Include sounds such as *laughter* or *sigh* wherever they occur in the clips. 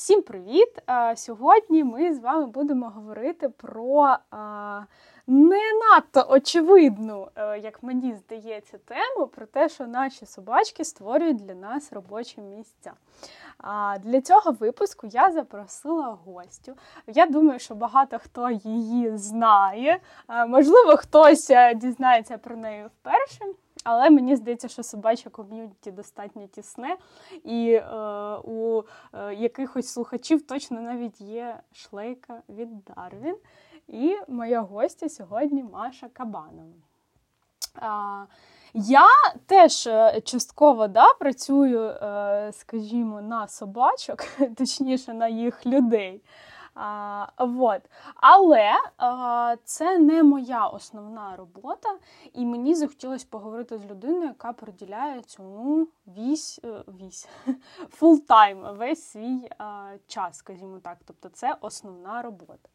Всім привіт! Сьогодні ми з вами будемо говорити про не надто очевидну, е, як мені здається, тему про те, що наші собачки створюють для нас робочі місця. А для цього випуску я запросила гостю. Я думаю, що багато хто її знає. Можливо, хтось е, дізнається про неї вперше. Але мені здається, що собаче ком'юніті достатньо тісне, і е, у е, якихось слухачів точно навіть є шлейка від Darvin. І моя гостя сьогодні Маша Кабанова. А, Я теж е, частково да, працюю, е, скажімо, на собачок, *laughs* точніше на їх людей. А, вот. Але а, це не моя основна робота, і мені захотілося поговорити з людиною, яка приділяє цьому вісь, е, вісь *laughs* full-time, весь свій а, час, скажімо так. Тобто це основна робота.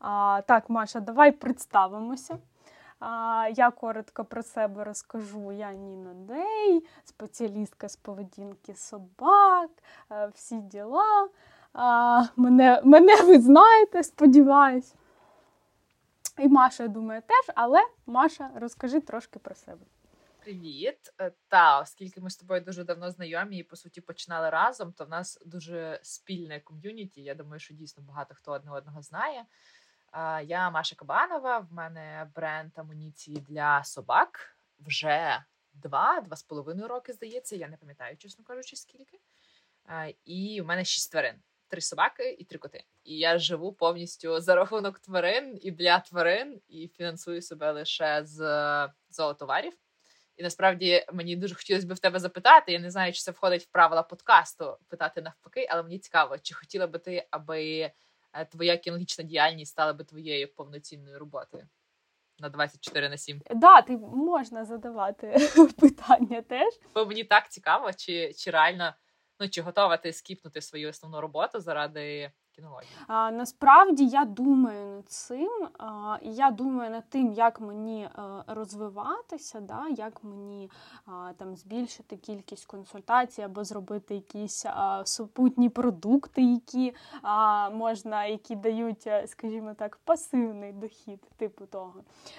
А, Так, Маша, давай представимося. Я коротко про себе розкажу. Я Ніна Дей, спеціалістка з поведінки собак, е, всі діла. А, Мене мене ви знаєте, сподіваюсь. І Маша, я думаю, теж, але Маша, розкажи трошки про себе. Привіт. Е, та, оскільки ми з тобою дуже давно знайомі і по суті починали разом, то в нас дуже спільне ком'юніті. Я думаю, що дійсно багато хто одне одного знає. Я Маша Кабанова, в мене бренд амуніції для собак вже два-два з половиною роки, здається. Я не пам'ятаю, чесно кажучи, скільки. І в мене шість тварин три собаки і три коти. І я живу повністю за рахунок тварин і для тварин, і фінансую себе лише з зоотоварів. І насправді мені дуже хотілося б в тебе запитати. Я не знаю, чи це входить в правила подкасту питати навпаки, але мені цікаво, чи хотіла би ти, аби е, твоя кінологічна діяльність стала би твоєю повноцінною роботою на 24 на 7? Да, ти можна задавати *laughs* питання теж. Бо мені так цікаво, чи, чи реально Ну чи готова ти скіпнути свою основну роботу заради кінології? А, Насправді я думаю над цим. А, Я думаю над тим, як мені е, розвиватися, да, як мені а, там збільшити кількість консультацій або зробити якісь а, супутні продукти, які а, можна, які дають, е, скажімо так, пасивний дохід, типу того.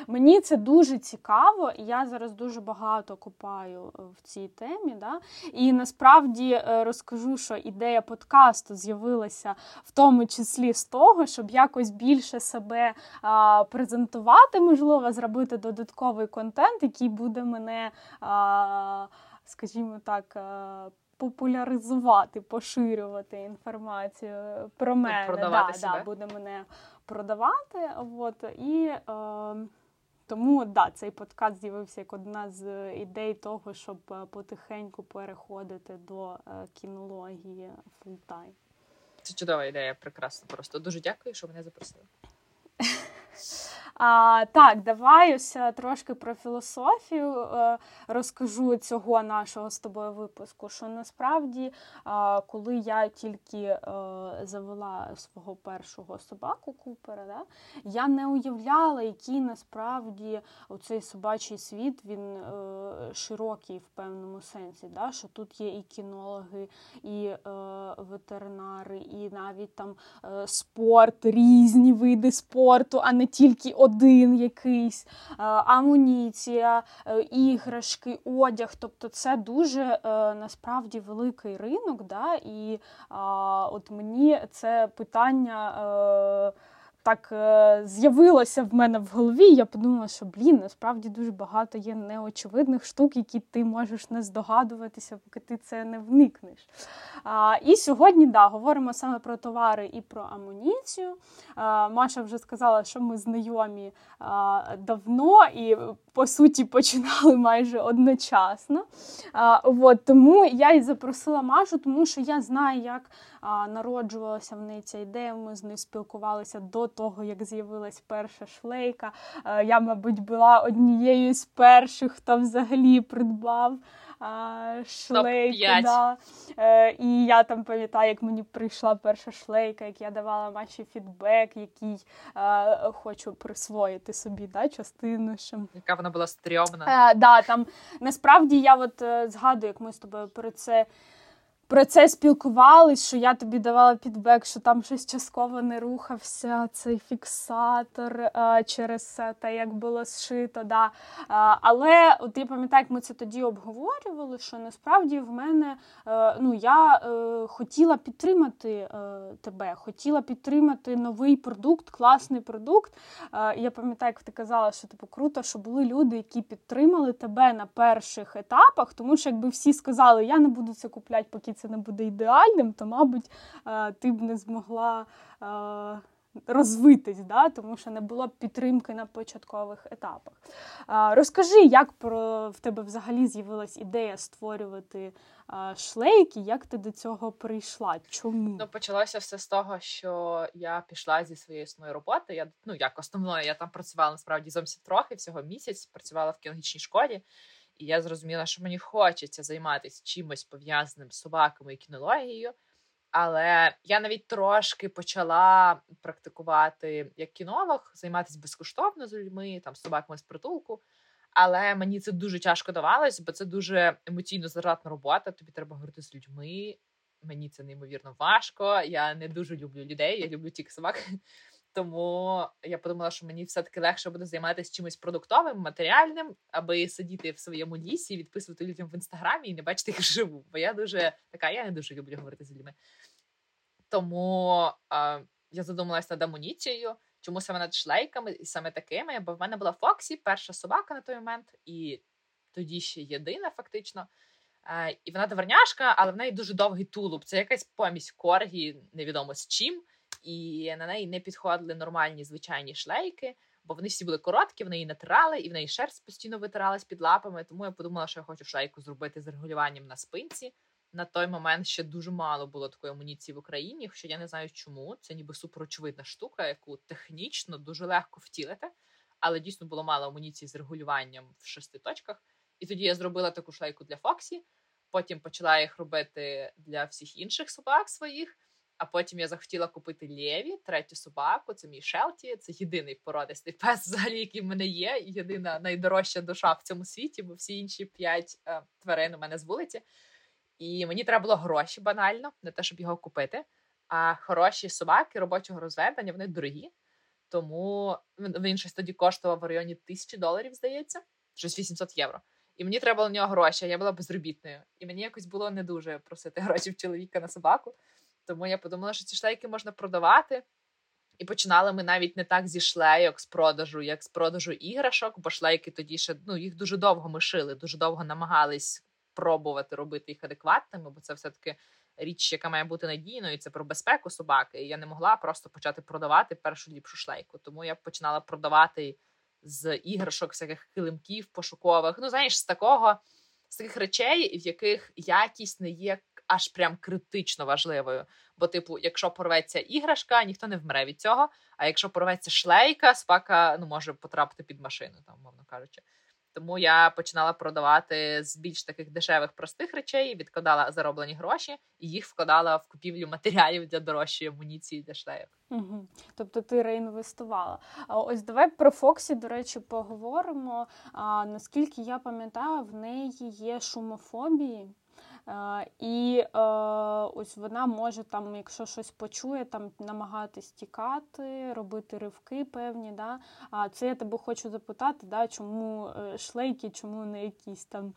Мені це дуже цікаво, і я зараз дуже багато копаю е, в цій темі. Да? І насправді розкажу, що ідея подкасту з'явилася в тому тому числі з того, щоб якось більше себе а, презентувати, можливо, зробити додатковий контент, який буде мене, а, скажімо так, а, популяризувати, поширювати інформацію про мене. Продавати да, себе. Да, буде мене продавати. От, і... А, тому да, цей подкаст з'явився як одна з ідей того, щоб потихеньку переходити до е, кінології full-time. Це чудова ідея, прекрасно. Просто дуже дякую, що мене запросили. *laughs* А, Так, давай ось е, трошки про філософію е, розкажу цього нашого з тобою випуску. Що насправді, коли я тільки е, завела свого першого собаку Купера, да, я не уявляла, який насправді цей собачий світ він широкий в певному сенсі. Да, Що тут є і кінологи, і ветеринари, і навіть там спорт, різні види спорту, а не тільки один якийсь, е, амуніція, е, іграшки, одяг. Тобто це дуже е, насправді великий ринок. Да? І от мені це питання так з'явилося в мене в голові. Я подумала, що блін, насправді дуже багато є неочевидних штук, які ти можеш не здогадуватися, поки ти це не вникнеш. А, І сьогодні да, говоримо саме про товари і про амуніцію. А, Маша вже сказала, що ми знайомі а, давно і по суті починали майже одночасно. А, от, Тому я і запросила Машу, тому що я знаю, як а, народжувалася в неї ця ідея. Ми з нею спілкувалися до того, як з'явилась перша шлейка. А, я, мабуть, була однією з перших, хто взагалі придбав шлейку. Да. Е, І я там пам'ятаю, як мені прийшла перша шлейка, як я давала Маші фідбек, який е, хочу присвоїти собі да, частину. Яка вона була стрьомна. Е, да, там, Насправді я от згадую, як ми з тобою про це про це спілкувались, що я тобі давала підбек, що там щось частково не рухався, цей фіксатор а, через те, як було зшито. Да. А, але от я пам'ятаю, як ми це тоді обговорювали, що насправді в мене а, ну, я е, хотіла підтримати е, тебе, хотіла підтримати новий продукт, класний продукт. Я пам'ятаю, як ти казала, що типу круто, що були люди, які підтримали тебе на перших етапах, тому що якби всі сказали, я не буду це купляти, поки це не буде ідеальним, то, мабуть, е, ти б не змогла е, розвитись, да? тому що не було підтримки на початкових етапах. Е, розкажи, як про в тебе взагалі з'явилась ідея створювати шлейки, як ти до цього прийшла? Чому? Ну, почалося все з того, що я пішла зі своєї основної роботи. Я ну як основною, я там працювала насправді зовсім трохи, всього місяць, працювала в кінологічній школі. І я зрозуміла, що мені хочеться займатися чимось пов'язаним з собаками і кінологією. Але я навіть трошки почала практикувати як кінолог, займатися безкоштовно з людьми, там з собаками з притулку. Але мені це дуже тяжко давалось, бо це дуже емоційно заратна робота. Тобі треба говорити з людьми. Мені це неймовірно важко. Я не дуже люблю людей, я люблю тільки собак. Тому я подумала, що мені все-таки легше буде займатися чимось продуктовим, матеріальним, аби сидіти в своєму лісі, відписувати людям в інстаграмі і не бачити їх живу. Бо я дуже така, я не дуже люблю говорити з людьми. Тому е, я задумалася над амуніцією, чому саме над шлейками і саме такими. Бо в мене була Фоксі, перша собака на той момент, і тоді ще єдина, фактично. Е, і вона дворняшка, але в неї дуже довгий тулуб. Це якась помість коргі, невідомо з чим і на неї не підходили нормальні звичайні шлейки, бо вони всі були короткі, вони її натирали, і в неї шерсть постійно витиралась під лапами. Тому я подумала, що я хочу шлейку зробити з регулюванням на спинці. На той момент ще дуже мало було такої амуніції в Україні, хоча я не знаю чому. Це ніби суперочевидна штука, яку технічно дуже легко втілити, але дійсно було мало амуніції з регулюванням в шести точках. І тоді я зробила таку шлейку для Фоксі. Потім почала їх робити для всіх інших собак своїх. А потім я захотіла купити Лєві, третю собаку. Це мій Шелті. Це єдиний породистий пес, *laughs* взагалі, який в мене є. Єдина найдорожча душа в цьому світі, бо всі інші п'ять е, тварин у мене з вулиці. І мені треба було гроші банально, не те, щоб його купити. А хороші собаки робочого розведення вони дорогі. Тому він щось тоді коштував в районі тисячі доларів, здається, щось 800 євро. І мені треба було на нього гроші, а я була безробітною. І мені якось було не дуже просити *laughs* гроші в чоловіка на собаку. Тому я подумала, що ці шлейки можна продавати. І починали ми навіть не так зі шлейок з продажу, як з продажу іграшок, бо шлейки тоді ще ну їх дуже довго ми шили, дуже довго намагались пробувати робити їх адекватними, бо це все-таки річ, яка має бути надійною. Це про безпеку собаки. І я не могла просто почати продавати першу ліпшу шлейку. Тому я починала продавати з іграшок, всяких килимків пошукових. Ну, знаєш, з такого, з таких речей, в яких якість не є аж прям критично важливою. Бо, типу, якщо порветься іграшка, ніхто не вмре від цього. А якщо порветься шлейка, спака ну, може потрапити під машину, там, мовно кажучи. Тому я починала продавати з більш таких дешевих простих речей, відкладала зароблені гроші і їх вкладала в купівлю матеріалів для дорожчої амуніції для шлеїв. Угу. Тобто ти реінвестувала. А ось давай про Фоксі, до речі, поговоримо. А, Наскільки я пам'ятаю, в неї є шумофобії. Е, і е, ось вона може там, якщо щось почує, там намагатись тікати, робити ривки певні. Да? А це я тебе хочу запитати, да, чому е, шлейки, чому не якісь там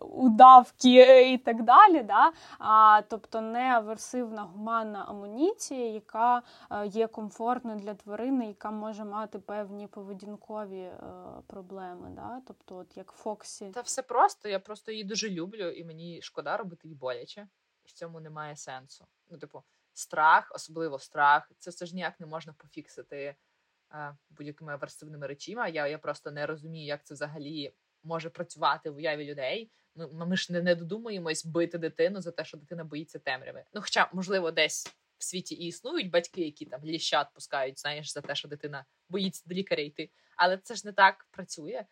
удавки і так далі. Да? А, Тобто не аверсивна гуманна амуніція, яка є комфортною для тварини, яка може мати певні поведінкові проблеми. Да? Тобто, от як Фоксі. Та все просто, я просто її дуже люблю, і мені шкода робити їй боляче, і в цьому немає сенсу. Ну, типу, страх, особливо страх, це все ж ніяк не можна пофіксити е, будь-якими аверсивними речима. Я я просто не розумію, як це взагалі може працювати в уяві людей. Ми ми ж не, не додумуємось бити дитину за те, що дитина боїться темряви. Ну, хоча, можливо, десь в світі і існують батьки, які там ліщат пускають, знаєш, за те, що дитина боїться до лікаря йти. Але це ж не так працює.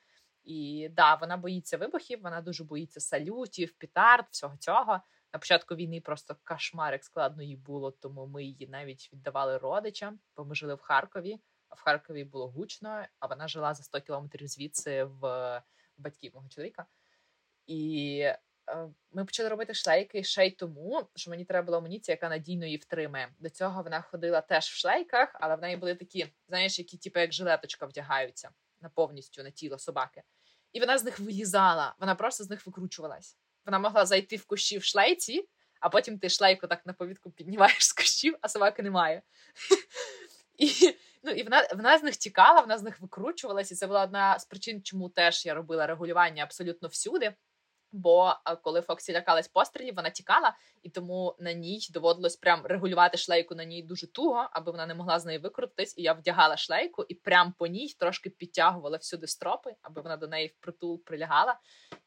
І да, вона боїться вибухів, вона дуже боїться салютів, пітард, всього цього. На початку війни просто кошмар, як складно їй було, тому ми її навіть віддавали родичам, бо ми жили в Харкові. А в Харкові було гучно, а вона жила за 100 кілометрів звідси в батьків мого чоловіка. І е, ми почали робити шлейки ще й тому, що мені треба була амуніція, яка надійно її втримає. До цього вона ходила теж в шлейках, але в неї були такі, знаєш, які типу як жилеточка вдягаються на повністю на тіло собаки. І вона з них вилізала, вона просто з них викручувалась. Вона могла зайти в кущі в шлейці, а потім ти шлейку так на повідку піднімаєш з кущів, а собаки немає. *laughs* І ну, і вона вона з них тікала, вона з них викручувалась, і це була одна з причин, чому теж я робила регулювання абсолютно всюди. Бо коли Фоксі лякалась пострілів, вона тікала, і тому на ній доводилось прям регулювати шлейку на ній дуже туго, аби вона не могла з неї викрутитись. І я вдягала шлейку і прям по ній трошки підтягувала всюди стропи, аби вона до неї впритул прилягала,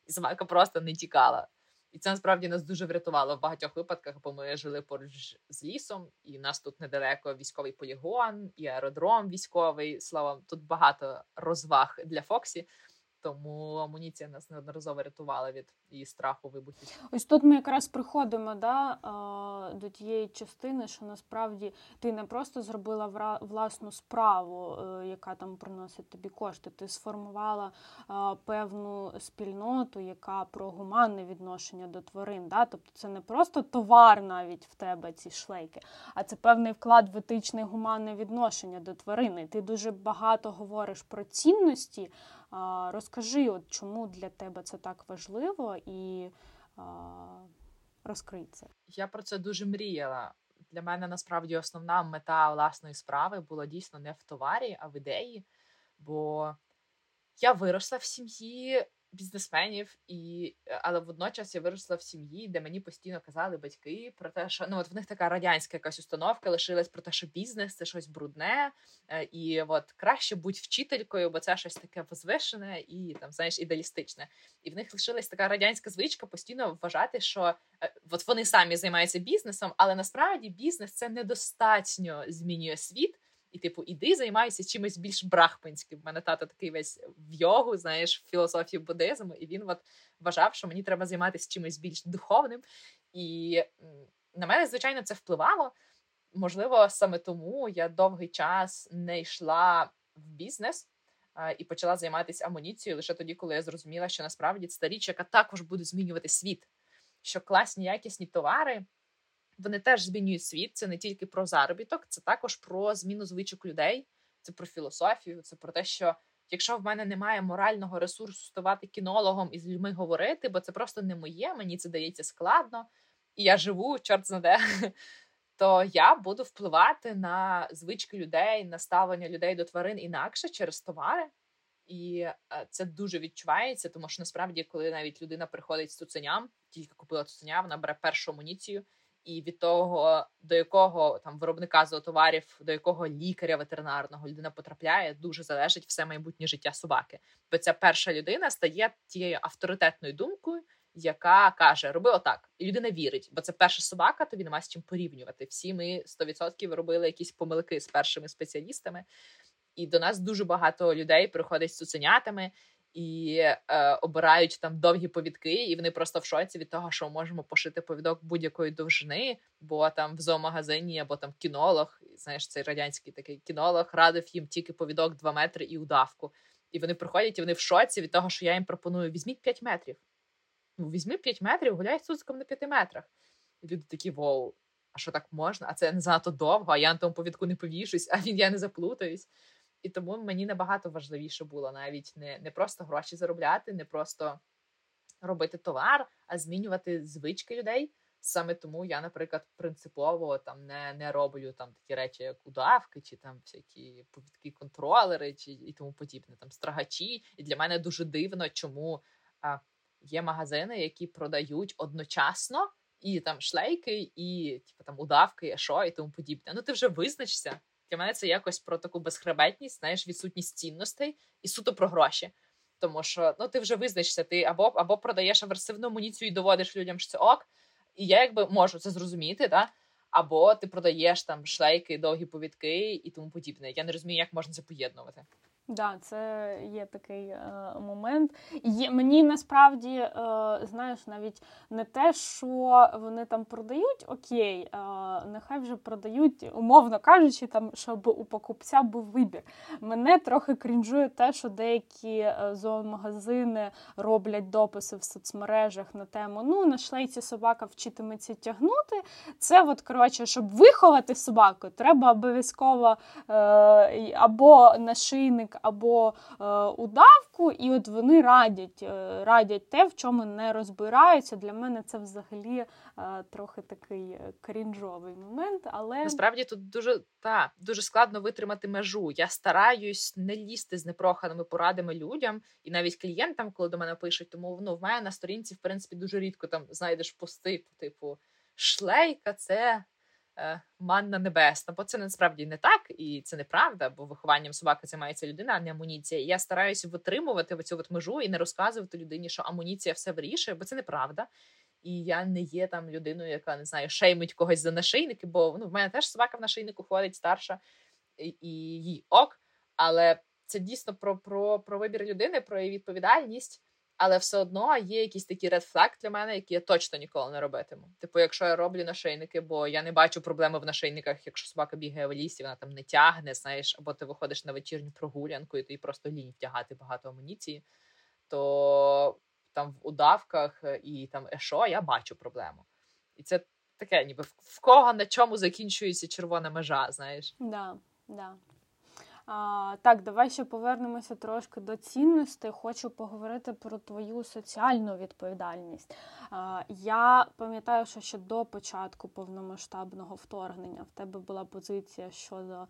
і собака просто не тікала. І це насправді нас дуже врятувало в багатьох випадках, бо ми жили поруч з лісом, і в нас тут недалеко військовий полігон, і аеродром військовий. Словом, тут багато розваг для Фоксі. Тому амуніція нас неодноразово рятувала від її страху вибухів. Ось тут ми якраз приходимо да, до тієї частини, що насправді ти не просто зробила власну справу, е, яка там приносить тобі кошти. Ти сформувала певну спільноту, яка про гуманне відношення до тварин. Да? Тобто це не просто товар навіть в тебе, ці шлейки, а це певний вклад в етичне гуманне відношення до тварини. Ти дуже багато говориш про цінності. Розкажи, от чому для тебе це так важливо, і розкрий це. Я про це дуже мріяла. Для мене насправді основна мета власної справи була дійсно не в товарі, а в ідеї. Бо я виросла в сім'ї бізнесменів, і е, але водночас я виросла в сім'ї, де мені постійно казали батьки про те, що ну от в них така радянська якась установка лишилась про те, що бізнес це щось брудне, е, і от краще будь вчителькою, бо це щось таке возвишене і там знаєш ідеалістичне. І в них лишилась така радянська звичка постійно вважати, що е, от вони самі займаються бізнесом, але насправді бізнес це недостатньо змінює світ. І, типу, іди займайся чимось більш брахманським. У мене тато такий весь в йогу, знаєш, в філософію буддизму, і він от вважав, що мені треба займатися чимось більш духовним. І на мене, звичайно, це впливало. Можливо, саме тому я довгий час не йшла в бізнес і почала займатися амуніцією лише тоді, коли я зрозуміла, що насправді це річ, яка також буде змінювати світ, що класні якісні товари вони теж змінюють світ. Це не тільки про заробіток, це також про зміну звичок людей, це про філософію, це про те, що якщо в мене немає морального ресурсу ставати кінологом і з людьми говорити, бо це просто не моє, мені це дається складно, і я живу, чорт знаде, *laughs* то я буду впливати на звички людей, на ставлення людей до тварин інакше через товари. І е, це дуже відчувається, тому що насправді, коли навіть людина приходить з цуценям, тільки купила цуценя, вона бере першу амуніцію і від того, до якого там виробника зоотоварів, до якого лікаря ветеринарного людина потрапляє, дуже залежить все майбутнє життя собаки. Бо ця перша людина стає тією авторитетною думкою, яка каже: Роби отак, і людина вірить, бо це перша собака, тобі нема з чим порівнювати. Всі ми 100% робили якісь помилки з першими спеціалістами, і до нас дуже багато людей приходить з цуценятами і е, обирають там довгі повідки, і вони просто в шоці від того, що можемо пошити повідок будь-якої довжини, бо там в зоомагазині або там кінолог, знаєш, цей радянський такий кінолог радив їм тільки повідок 2 метри і удавку. І вони приходять, і вони в шоці від того, що я їм пропоную: візьміть 5 метрів. Ну, візьми 5 метрів, гуляй з цуциком на 5 метрах. І люди такі воу. А що так можна? А це не занадто довго, а я на тому повідку не повішусь, а він я не заплутаюсь. І тому мені набагато важливіше було навіть не не просто гроші заробляти, не просто робити товар, а змінювати звички людей. Саме тому я, наприклад, принципово там не не роблю там такі речі, як удавки, чи там всякі повідки контролери, чи і тому подібне, там страгачі. І для мене дуже дивно, чому а, є магазини, які продають одночасно і там шлейки, і типу, там удавки, що і тому подібне. Ну ти вже визначся. Для мене це якось про таку безхребетність, знаєш, відсутність цінностей і суто про гроші. Тому що ну ти вже визначишся, ти або або продаєш аверсивну амуніцію і доводиш людям, що це ок, і я якби можу це зрозуміти, да? або ти продаєш там шлейки, довгі повідки і тому подібне. Я не розумію, як можна це поєднувати. Да, це є такий е, момент. Є, Мені насправді, е, знаєш, навіть не те, що вони там продають, окей, е, нехай вже продають, умовно кажучи, там, щоб у покупця був вибір. Мене трохи крінжує те, що деякі е, зоомагазини роблять дописи в соцмережах на тему ну, на шлейці собака вчитиметься тягнути. Це, от, коротше, щоб виховати собаку, треба обов'язково е, або нашийник або е, удавку, і от вони радять е, радять те, в чому не розбираються. Для мене це взагалі е, трохи такий крінжовий момент. але... Насправді тут дуже та, дуже складно витримати межу. Я стараюсь не лізти з непроханими порадами людям і навіть клієнтам, коли до мене пишуть. Тому ну, в мене на сторінці, в принципі, дуже рідко там знайдеш пости, типу шлейка це манна небесна, бо це насправді не так, і це неправда, бо вихованням собаки займається людина, а не амуніція. І я стараюся витримувати цю от межу і не розказувати людині, що амуніція все вирішує, бо це неправда. І я не є там людиною, яка не знаю, шеймить когось за нашийники, бо ну, в мене теж собака в нашийнику ходить старша і, і їй ок. Але це дійсно про, про, про вибір людини, про її відповідальність але все одно є якісь такі flag для мене, які я точно ніколи не робитиму. Типу, якщо я роблю нашийники, бо я не бачу проблеми в нашийниках, якщо собака бігає в лісі, вона там не тягне, знаєш, або ти виходиш на вечірню прогулянку, і ти просто лінь втягати багато амуніції, то там в удавках і там ешо я бачу проблему. І це таке, ніби в кого на чому закінчується червона межа, знаєш? Да, да. Так, давай ще повернемося трошки до цінностей. Хочу поговорити про твою соціальну відповідальність. Я пам'ятаю, що ще до початку повномасштабного вторгнення в тебе була позиція щодо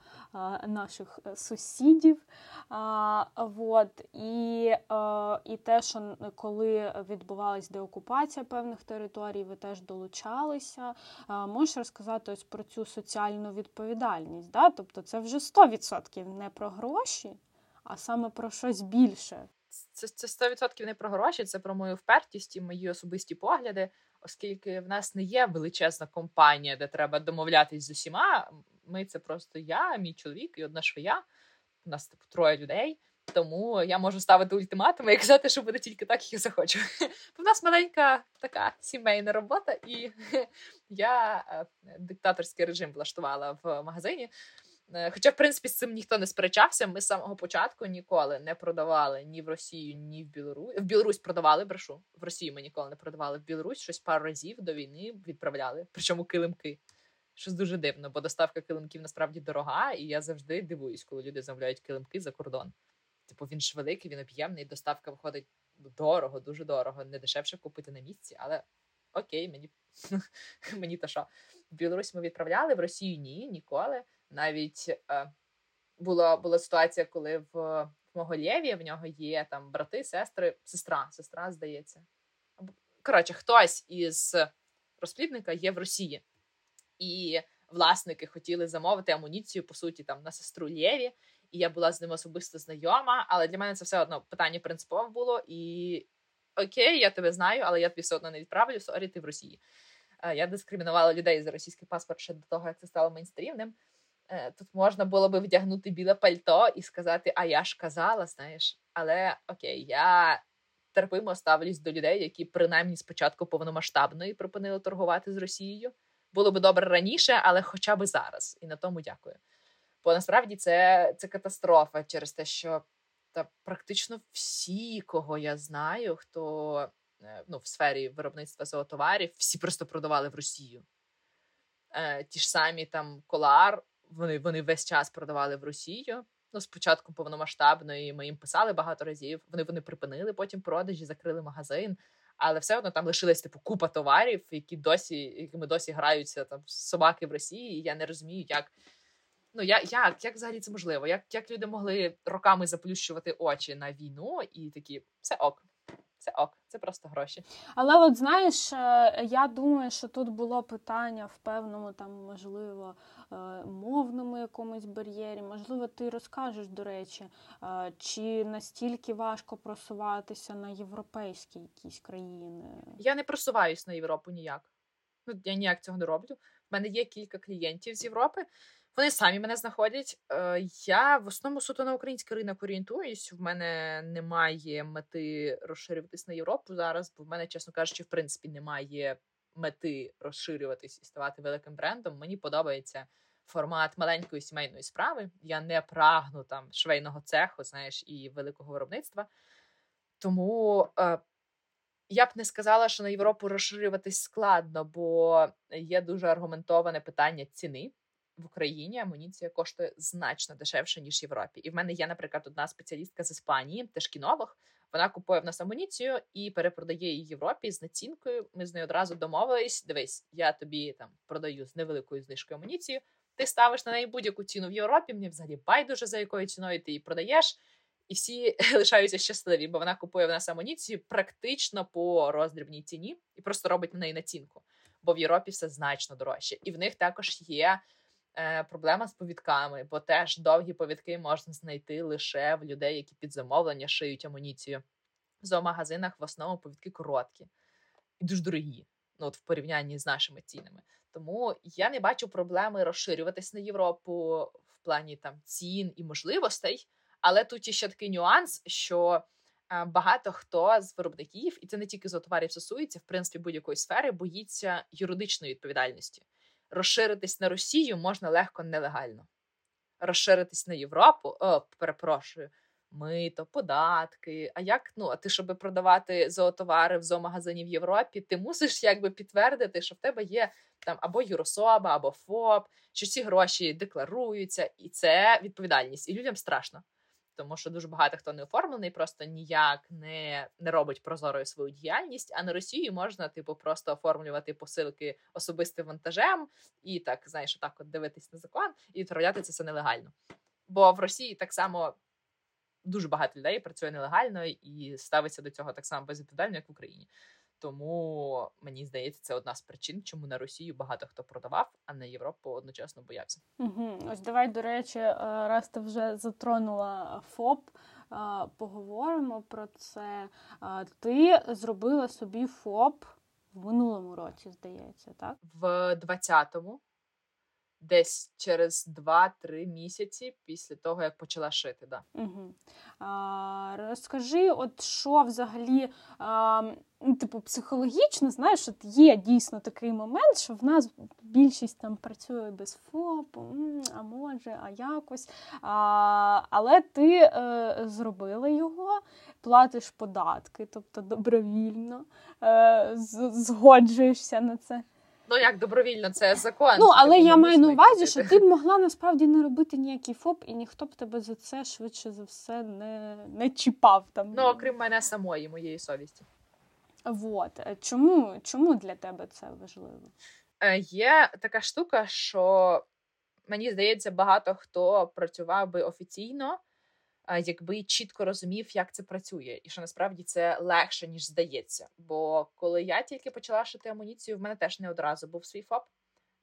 наших е, сусідів. А, вот, І а, і те, що коли відбувалась деокупація певних територій, ви теж долучалися. Можеш розказати ось про цю соціальну відповідальність? Да? Тобто це вже 100% не про гроші, а саме про щось більше. Це це 100% не про гроші, це про мою впертість і мої особисті погляди, оскільки в нас не є величезна компанія, де треба домовлятись з усіма. Ми це просто я, мій чоловік і одна швея. У нас типу троє людей. Тому я можу ставити ультиматуми і казати, що буде тільки так, як я захочу. *laughs* В нас маленька така сімейна робота, і *laughs* я е, диктаторський режим влаштувала в магазині. Е, хоча, в принципі, з цим ніхто не сперечався. Ми з самого початку ніколи не продавали ні в Росію, ні в Білорусь. В Білорусь продавали брешу. В Росію ми ніколи не продавали. В Білорусь щось пару разів до війни відправляли. Причому килимки. Щось дуже дивно, бо доставка килимків насправді дорога, і я завжди дивуюсь, коли люди замовляють килимки за кордон. Типу він ж великий, він об'ємний. Доставка виходить дорого, дуже дорого. Не дешевше купити на місці, але окей, мені *laughs* мені то що. В Білорусь ми відправляли, в Росію ні, ніколи. Навіть е, була була ситуація, коли в, в мого Лєві в нього є там брати, сестри, сестра, сестра, здається. Коротше, хтось із розплідника є в Росії, і власники хотіли замовити амуніцію, по суті, там на сестру Лєві, і я була з ним особисто знайома. Але для мене це все одно питання принципове було. І окей, я тебе знаю, але я тобі все одно не відправлю. Sorry, ти в Росії. Е, я дискримінувала людей за російський паспорт ще до того, як це стало мейнстрімним. Е, тут можна було би вдягнути біле пальто і сказати, а я ж казала, знаєш. Але окей, я терпимо ставлюсь до людей, які принаймні з початку повномасштабної припинили торгувати з Росією. Було би добре раніше, але хоча б зараз. І на тому дякую. Бо насправді це це катастрофа через те, що та практично всі, кого я знаю, хто е, ну, в сфері виробництва зоотоварів, всі просто продавали в Росію. Е, Ті ж самі там Колар вони вони весь час продавали в Росію. Ну, спочатку повномасштабної ми їм писали багато разів. Вони вони припинили потім продажі, закрили магазин, але все одно там лишилась типу купа товарів, які досі якими досі граються там собаки в Росії. І я не розумію, як. Ну, я, як як взагалі це можливо? Як як люди могли роками заплющувати очі на війну і такі все ок, це ок, це просто гроші. Але от знаєш, е, я думаю, що тут було питання в певному там, можливо, е, мовному якомусь бар'єрі. Можливо, ти розкажеш, до речі, е, чи настільки важко просуватися на європейські якісь країни? Я не просуваюсь на Європу ніяк. Ну, я ніяк цього не роблю. У мене є кілька клієнтів з Європи. Вони самі мене знаходять. Е, я в основному суто на український ринок орієнтуюсь. В мене немає мети розширюватись на Європу зараз, бо в мене, чесно кажучи, в принципі, немає мети розширюватись і ставати великим брендом. Мені подобається формат маленької сімейної справи. Я не прагну там швейного цеху, знаєш, і великого виробництва. Тому е, я б не сказала, що на Європу розширюватись складно, бо є дуже аргументоване питання ціни. В Україні амуніція коштує значно дешевше ніж в Європі. І в мене є, наприклад, одна спеціалістка з Іспанії, теж кінолог. Вона купує в нас амуніцію і перепродає її Європі з націнкою. Ми з нею одразу домовились. Дивись, я тобі там продаю з невеликою знижкою амуніцію. Ти ставиш на неї будь-яку ціну в Європі. Мені взагалі байдуже за якою ціною ти її продаєш і всі *laughs* лишаються щасливі, бо вона купує в нас амуніцію практично по роздрібній ціні і просто робить на неї націнку. Бо в Європі все значно дорожче. І в них також є проблема з повідками, бо теж довгі повідки можна знайти лише в людей, які під замовлення шиють амуніцію. В зоомагазинах в основному повідки короткі і дуже дорогі. Ну, от в порівнянні з нашими цінами. Тому я не бачу проблеми розширюватись на Європу в плані там цін і можливостей. Але тут є ще такий нюанс, що е, багато хто з виробників, і це не тільки з товарів стосується, в принципі, будь-якої сфери, боїться юридичної відповідальності. Розширитись на Росію можна легко нелегально. Розширитись на Європу, о, перепрошую, мито, податки. А як ну, а ти, щоб продавати зоотовари в зоомагазині в Європі, ти мусиш якби підтвердити, що в тебе є там або юрособа, або ФОП, що ці гроші декларуються, і це відповідальність. І людям страшно тому що дуже багато хто не оформлений, просто ніяк не не робить прозорою свою діяльність. А на Росії можна, типу, просто оформлювати посилки особистим вантажем і так, знаєш, отак от дивитись на закон і відправляти це все нелегально. Бо в Росії так само дуже багато людей працює нелегально і ставиться до цього так само безвідповідально, як в Україні. Тому мені здається, це одна з причин, чому на Росію багато хто продавав, а на Європу одночасно боявся. Угу. Ось давай, до речі, е, раз ти вже затронула ФОП. Е, поговоримо про це. Е, ти зробила собі ФОП в минулому році, здається, так? В 20-му десь через 2-3 місяці після того, як почала шити. Да. Угу. А, Розкажи, от що взагалі, а, ну, типу, психологічно, знаєш, от є дійсно такий момент, що в нас більшість там працює без ФОПу, а може, а якось. А, Але ти е, зробила його. Платиш податки, тобто добровільно е, згоджуєшся на це. Ну як добровільно, це закон. Ну але я маю на увазі, що ти б могла насправді не робити ніякий ФОП, і ніхто б тебе за це швидше за все не не чіпав там. Ну окрім мене самої, моєї совісті. Вот чому чому для тебе це важливо? Е, Є така штука, що мені здається, багато хто працював би офіційно якби чітко розумів, як це працює, і що насправді це легше ніж здається. Бо коли я тільки почала шити амуніцію, в мене теж не одразу був свій ФОП.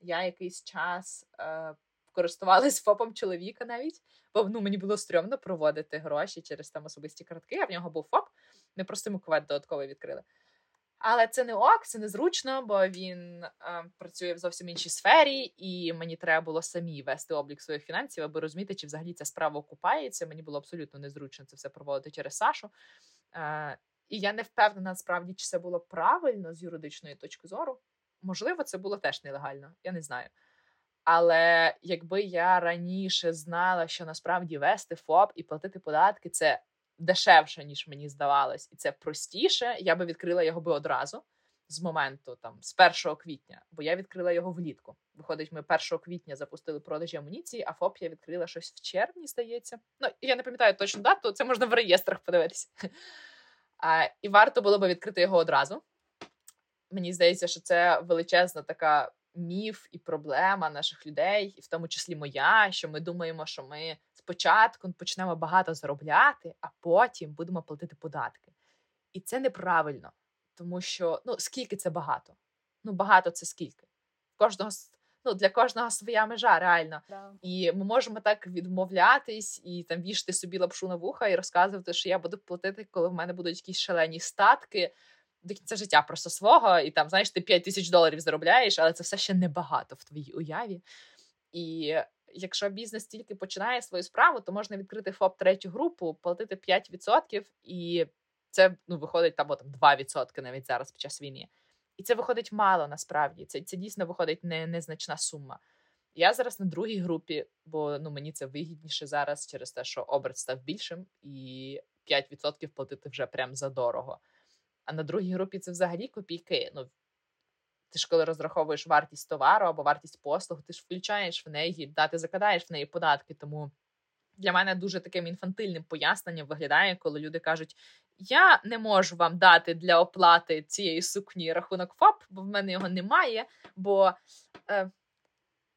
Я якийсь час е, користувалась ФОПом чоловіка навіть, бо ну мені було стрьомно проводити гроші через там особисті картки. А в нього був ФОП. Ми просто йому квет додатковий відкрили. Але це не ок, це незручно, бо він е, працює в зовсім іншій сфері, і мені треба було самі вести облік своїх фінансів, аби розуміти, чи взагалі ця справа окупається. Мені було абсолютно незручно це все проводити через Сашу. Е, І я не впевнена, насправді, чи це було правильно з юридичної точки зору. Можливо, це було теж нелегально, я не знаю. Але якби я раніше знала, що насправді вести ФОП і платити податки це дешевше, ніж мені здавалось, і це простіше. Я би відкрила його би одразу з моменту там з 1 квітня, бо я відкрила його влітку. Виходить, ми 1 квітня запустили продажі амуніції, а ФОП я відкрила щось в червні, здається. Ну я не пам'ятаю точну дату, це можна в реєстрах подивитися. А, І варто було би відкрити його одразу. Мені здається, що це величезна така міф і проблема наших людей, і в тому числі моя, що ми думаємо, що ми спочатку почнемо багато заробляти, а потім будемо платити податки. І це неправильно, тому що ну скільки це багато? Ну багато це скільки? Кожного ну для кожного своя межа, реально. Да. І ми можемо так відмовлятись і там вішати собі лапшу на вуха і розказувати, що я буду платити, коли в мене будуть якісь шалені статки. До кінця життя просто свого, і там, знаєш, ти 5 тисяч доларів заробляєш, але це все ще небагато в твоїй уяві. І якщо бізнес тільки починає свою справу, то можна відкрити ФОП третю групу, платити 5%, і це ну, виходить там, там 2% навіть зараз під час війни. І це виходить мало насправді. Це це дійсно виходить не, незначна сума. Я зараз на другій групі, бо ну мені це вигідніше зараз через те, що оберт став більшим, і 5% платити вже прям задорого. А на другій групі це взагалі копійки. Ну ти ж коли розраховуєш вартість товару або вартість послуг, ти ж включаєш в неї, да, ти закладаєш в неї податки. Тому для мене дуже таким інфантильним поясненням виглядає, коли люди кажуть: я не можу вам дати для оплати цієї сукні рахунок ФАП, бо в мене його немає. Бо е,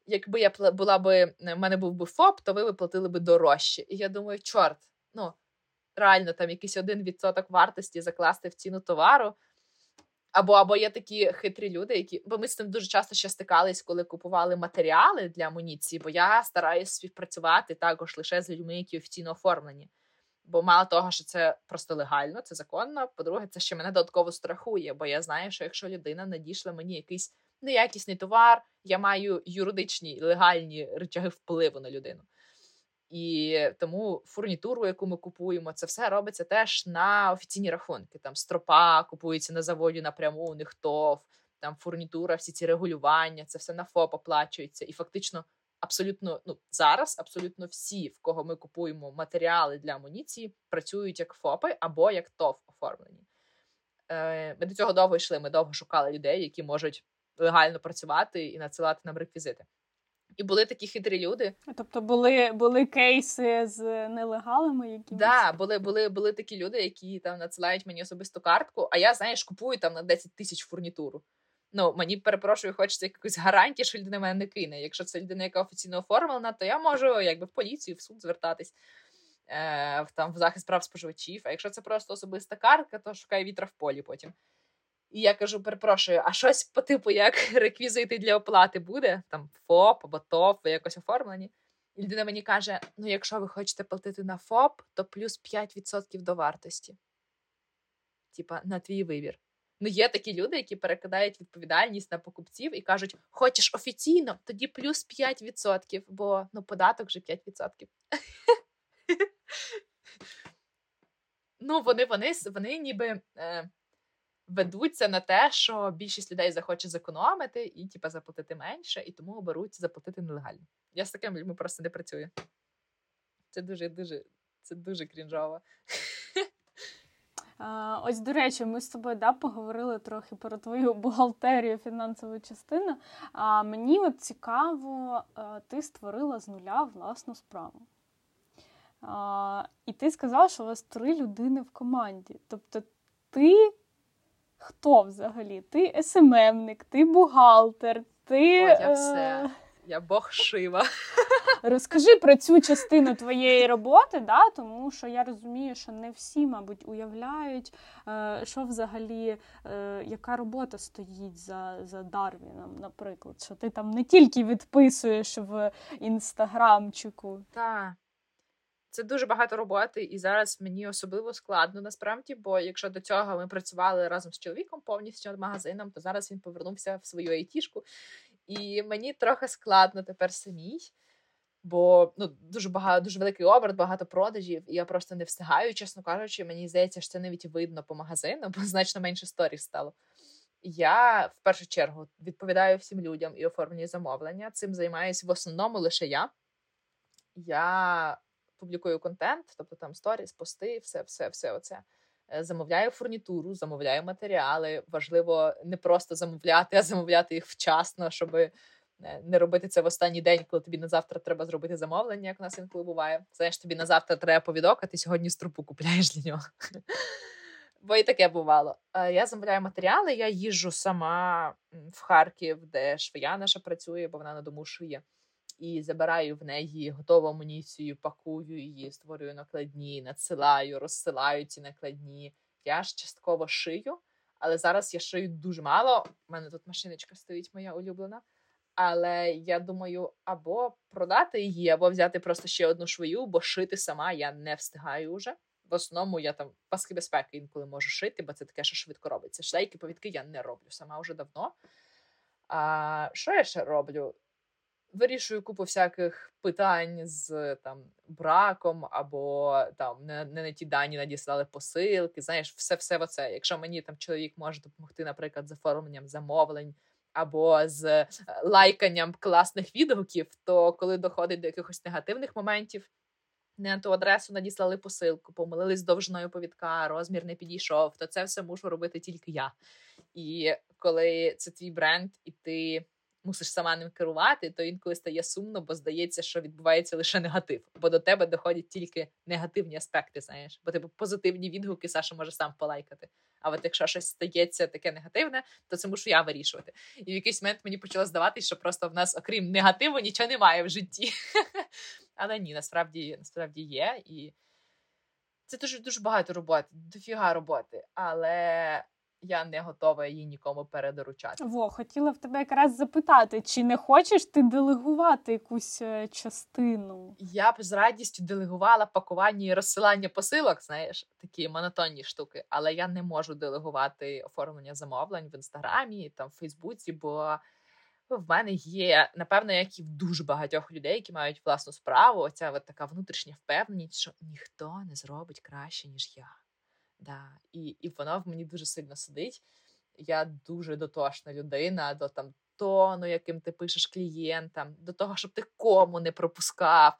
якби я була би в мене був би ФОП, то ви виплатили би дорожче. І я думаю, чорт, ну реально там якийсь один відсоток вартості закласти в ціну товару. Або або є такі хитрі люди, які бо ми з цим дуже часто ще стикались, коли купували матеріали для амуніції, бо я стараюся співпрацювати також лише з людьми, які офіційно оформлені. Бо мало того, що це просто легально, це законно. По-друге, це ще мене додатково страхує, бо я знаю, що якщо людина надійшла мені якийсь неякісний товар, я маю юридичні легальні речаги впливу на людину. І тому фурнітуру, яку ми купуємо, це все робиться теж на офіційні рахунки. Там стропа купується на заводі напряму, у них ТОВ, там фурнітура, всі ці регулювання, це все на ФОП оплачується. І фактично, абсолютно ну зараз абсолютно всі, в кого ми купуємо матеріали для амуніції, працюють як ФОПи або як ТОВ оформлені. Е, Ми до цього довго йшли. Ми довго шукали людей, які можуть легально працювати і надсилати нам реквізити. І були такі хитрі люди. Тобто були були кейси з нелегалами, які да, були були, були такі люди, які там надсилають мені особисту картку, а я, знаєш, купую там на 10 тисяч фурнітуру. Ну, мені перепрошую, хочеться якусь гарантії, що людина мене не кине. Якщо це людина, яка офіційно оформлена, то я можу якби в поліцію, в суд звертатись е, там в захист прав споживачів. А якщо це просто особиста картка, то шукай вітра в полі потім. І я кажу, перепрошую, а щось по типу, як *laughs* реквізити для оплати буде? Там ФОП або ТОП, якось оформлені. І людина мені каже: ну, якщо ви хочете платити на ФОП, то плюс 5% до вартості. Типа, на твій вибір. Ну, є такі люди, які перекидають відповідальність на покупців і кажуть: хочеш офіційно, тоді плюс 5%, бо ну, податок вже 5%. *laughs* Ну, вони вони, вони ніби е, ведуться на те, що більшість людей захоче зекономити і типа заплатити менше, і тому оберуть заплатити нелегально. Я з такими людьми просто не працюю. Це дуже дуже це дуже крінжово. Ось, до речі, ми з тобою да, поговорили трохи про твою бухгалтерію, фінансову частину. А мені от цікаво, ти створила з нуля власну справу. А, І ти сказав, що у вас три людини в команді. Тобто ти хто взагалі? Ти SMM ник, ти бухгалтер, ти. О, я все. Я Бог шива. Розкажи про цю частину твоєї роботи, да, тому що я розумію, що не всі, мабуть, уявляють, е, що взагалі, е, яка робота стоїть за за Дарвіном, наприклад, що ти там не тільки відписуєш в інстаграмчику. Так це дуже багато роботи, і зараз мені особливо складно насправді. Бо якщо до цього ми працювали разом з чоловіком повністю над магазином, то зараз він повернувся в свою айтішку. І мені трохи складно тепер самій, бо ну дуже багато, дуже великий оберт, багато продажів, і я просто не встигаю, чесно кажучи, мені здається, що це навіть видно по магазину, бо значно менше сторів стало. Я в першу чергу відповідаю всім людям і оформлюю замовлення. Цим займаюся в основному лише я. Я публікую контент, тобто там сторіс, пости, все, все, все оце. Е, замовляю фурнітуру, замовляю матеріали. Важливо не просто замовляти, а замовляти їх вчасно, щоб е, не робити це в останній день, коли тобі на завтра треба зробити замовлення, як у нас інколи буває. Знаєш, тобі на завтра треба повідок, а ти сьогодні струпу купляєш для нього. *laughs* Бо і таке бувало. Е, я замовляю матеріали, я їжджу сама в Харків, де швея наша працює, бо вона на дому шиє і забираю в неї готову амуніцію, пакую її, створюю накладні, надсилаю, розсилаю ці накладні. Я ж частково шию, але зараз я шию дуже мало. У мене тут машиночка стоїть, моя улюблена. Але я думаю, або продати її, або взяти просто ще одну швою, бо шити сама я не встигаю вже. В основному я там паски безпеки інколи можу шити, бо це таке, що швидко робиться. Шлейки, повідки я не роблю сама вже давно. А що я ще роблю? Вирішую купу всяких питань з там браком, або там не, не на ті дані надіслали посилки. Знаєш, все все оце. Якщо мені там чоловік може допомогти, наприклад, з оформленням замовлень. Або з е, лайканням класних відгуків, то коли доходить до якихось негативних моментів, не на ту адресу надіслали посилку, помилились довжиною повідка, розмір не підійшов, то це все мушу робити тільки я. І коли це твій бренд, і ти мусиш сама ним керувати, то інколи стає сумно, бо здається, що відбувається лише негатив, бо до тебе доходять тільки негативні аспекти. Знаєш, бо типу позитивні відгуки Саша може сам полайкати. А от якщо щось стається таке негативне, то це мушу я вирішувати. І в якийсь момент мені почало здаватися, що просто в нас, окрім негативу, нічого немає в житті. *laughs* Але ні, насправді насправді є. І це дуже дуже багато роботи, дофіга роботи. Але я не готова її нікому передоручати. Во, хотіла в тебе якраз запитати, чи не хочеш ти делегувати якусь е, частину? Я б з радістю делегувала пакування і розсилання посилок, знаєш, такі монотонні штуки, але я не можу делегувати оформлення замовлень в інстаграмі, там в Фейсбуці, бо в мене є, напевно, як і в дуже багатьох людей, які мають власну справу, оця от така внутрішня впевненість, що ніхто не зробить краще, ніж я. Да. І і воно в мені дуже сильно сидить. Я дуже дотошна людина до там тону, яким ти пишеш клієнтам, до того, щоб ти кому не пропускав.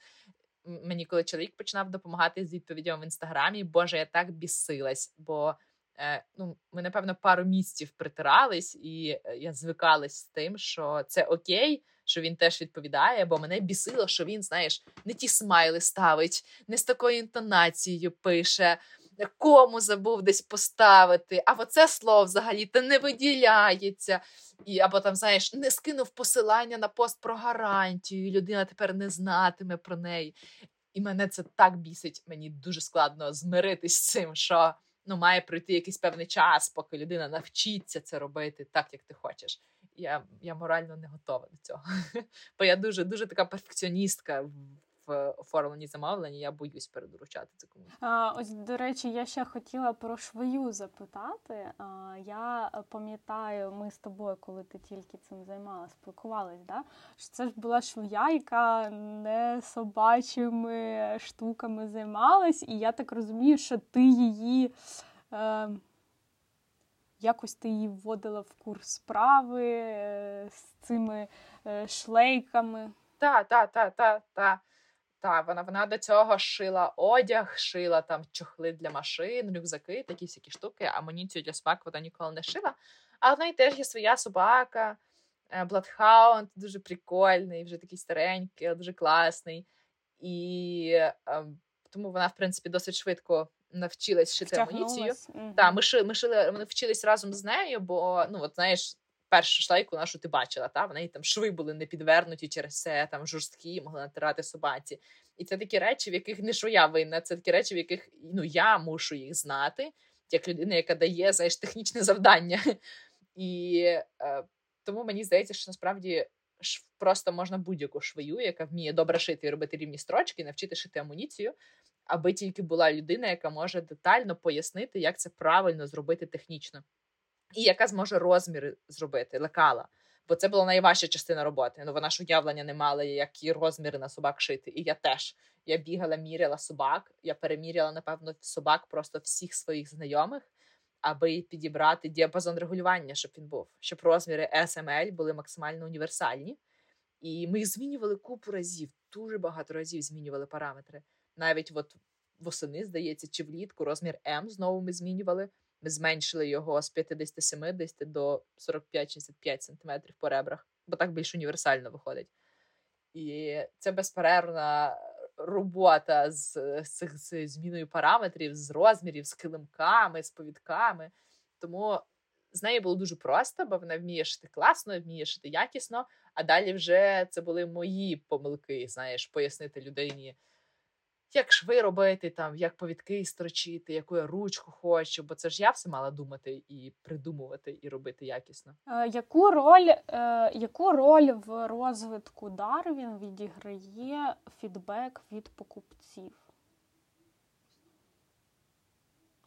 Мені, коли чоловік починав допомагати з відповідями в інстаграмі, боже, я так бісилась, бо е, ну, ми, напевно, пару місяців притирались, і е, я звикалась з тим, що це окей, що він теж відповідає, бо мене бісило, що він, знаєш, не ті смайли ставить, не з такою інтонацією пише кому забув десь поставити, а оце слово взагалі то не виділяється. І, Або там, знаєш, не скинув посилання на пост про гарантію, і людина тепер не знатиме про неї. І мене це так бісить, мені дуже складно змиритись з цим, що ну, має пройти якийсь певний час, поки людина навчиться це робити так, як ти хочеш. Я я морально не готова до цього. *laughs* Бо я дуже дуже така перфекціоністка в оформленні замовлення, я боюсь передоручати це комусь. А, Ось, до речі, я ще хотіла про швою запитати. А, Я пам'ятаю, ми з тобою, коли ти тільки цим займалася, спілкувались, да? що це ж була швия, яка не собачими штуками займалась, і я так розумію, що ти її. Е, Якось ти її вводила в курс справи е, з цими е, шлейками. Так, так, так, так, так. Так, вона вона до цього шила одяг, шила там чохли для машин, рюкзаки, такі всякі штуки. Амуніцію для собак вона ніколи не шила. Але в неї теж є своя собака, Бладхаунд, дуже прикольний, вже такий старенький, дуже класний. І е, тому вона, в принципі, досить швидко навчилась шити амуніцію. Угу. Так, ми шили, ми шили, ми вчились разом з нею, бо ну, от знаєш першу шлейку нашу ти бачила, та в неї там шви були не підвернуті через це, там жорсткі, могли натирати собаці. І це такі речі, в яких не що я винна, це такі речі, в яких ну я мушу їх знати, як людина, яка дає знаєш, технічне завдання. І е, тому мені здається, що насправді просто можна будь-яку швою, яка вміє добре шити і робити рівні строчки, навчити шити амуніцію. Аби тільки була людина, яка може детально пояснити, як це правильно зробити технічно і яка зможе розміри зробити лекала. Бо це була найважча частина роботи. Ну вона ж уявлення не мала, які розміри на собак шити. І я теж я бігала, міряла собак. Я переміряла, напевно, собак просто всіх своїх знайомих, аби підібрати діапазон регулювання, щоб він був, щоб розміри SML були максимально універсальні. І ми їх змінювали купу разів, дуже багато разів змінювали параметри. Навіть от восени, здається, чи влітку розмір М знову ми змінювали. Ми зменшили його з 50-70 до 45-65 см по ребрах, бо так більш універсально виходить. І це безперервна робота з, з, з зміною параметрів, з розмірів, з килимками, з повідками. Тому з нею було дуже просто, бо вона вміє шити класно, вміє шити якісно. А далі вже це були мої помилки, знаєш, пояснити людині як шви робити, там, як повідки строчити, яку я ручку хочу, бо це ж я все мала думати і придумувати, і робити якісно. Е, яку роль е, яку роль в розвитку Дарвін відіграє фідбек від покупців?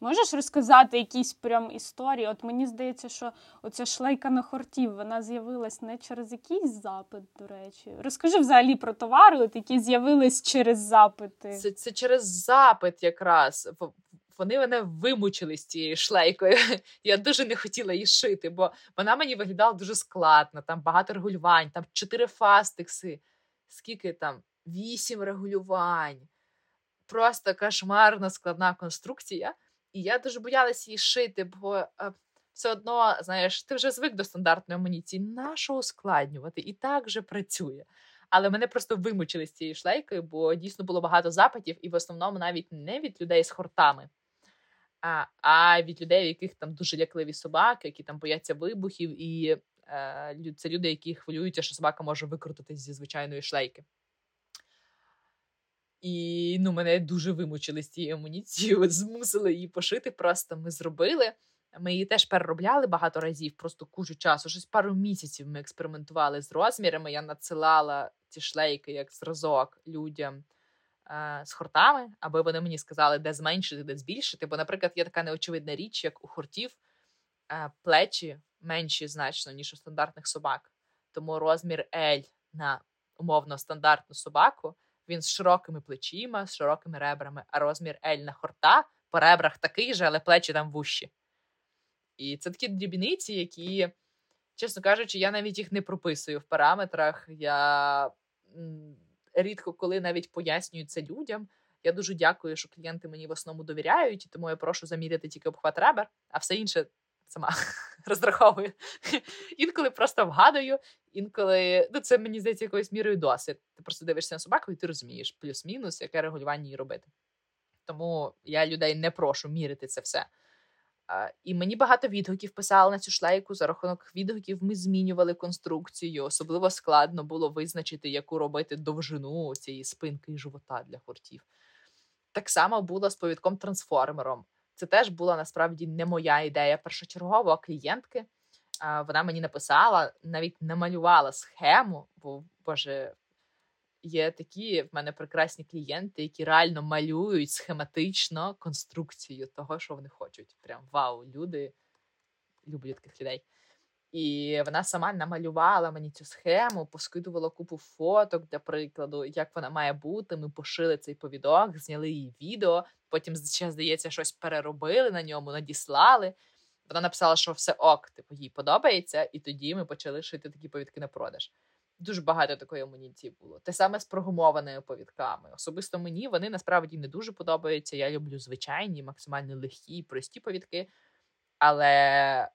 Можеш розказати якісь прям історії? От мені здається, що оця шлейка на хортів вона з'явилась не через якийсь запит, до речі. Розкажи взагалі про товари, от які з'явились через запити. Це це через запит якраз. Вони мене вимучили з цією шлейкою. *laughs* Я дуже не хотіла її шити, бо вона мені виглядала дуже складно. Там багато регулювань, там чотири фастекси, скільки там вісім регулювань. Просто кошмарна складна конструкція. І я дуже боялася її шити, бо е, все одно, знаєш, ти вже звик до стандартної амуніції. Нащо ускладнювати? І так же працює. Але мене просто вимучили з цією шлейкою, бо дійсно було багато запитів, і в основному навіть не від людей з хортами, а а від людей, у яких там дуже лякливі собаки, які там бояться вибухів, і е, це люди, які хвилюються, що собака може викрутитись зі звичайної шлейки. І ну, мене дуже вимучили з цією амуніцією, змусили її пошити. Просто ми зробили. Ми її теж переробляли багато разів, просто кучу часу. Щось пару місяців ми експериментували з розмірами. Я надсилала ці шлейки як зразок людям е, з хортами, аби вони мені сказали, де зменшити, де збільшити. Бо, наприклад, є така неочевидна річ, як у хортів е, плечі менші значно, ніж у стандартних собак. Тому розмір L на умовно стандартну собаку він з широкими плечима, з широкими ребрами, а розмір L на хорта по ребрах такий же, але плечі там вущі. І це такі дрібниці, які, чесно кажучи, я навіть їх не прописую в параметрах. Я рідко коли навіть пояснюю це людям. Я дуже дякую, що клієнти мені в основному довіряють, і тому я прошу заміряти тільки обхват ребер, а все інше сама *laughs* розраховую. Інколи просто вгадую, інколи ну це мені здається якоюсь мірою досвід. Ти просто дивишся на собаку, і ти розумієш плюс-мінус, яке регулювання її робити. Тому я людей не прошу мірити це все. І мені багато відгуків писали на цю шлейку. За рахунок відгуків ми змінювали конструкцію. Особливо складно було визначити, яку робити довжину цієї спинки і живота для хортів. Так само було з повідком трансформером. Це теж була насправді не моя ідея першочергово, а клієнтки. Вона мені написала, навіть намалювала схему, бо боже, є такі в мене прекрасні клієнти, які реально малюють схематично конструкцію того, що вони хочуть. Прям вау, люди люблю таких людей. І вона сама намалювала мені цю схему, поскидувала купу фоток для прикладу, як вона має бути. Ми пошили цей повідок, зняли її відео. Потім ще здається, щось переробили на ньому, надіслали. Вона написала, що все ок, типу, їй подобається, і тоді ми почали шити такі повідки на продаж. Дуже багато такої амуніції було. Те саме з прогумованими повідками. Особисто мені вони насправді не дуже подобаються. Я люблю звичайні, максимально легкі, прості повідки. Але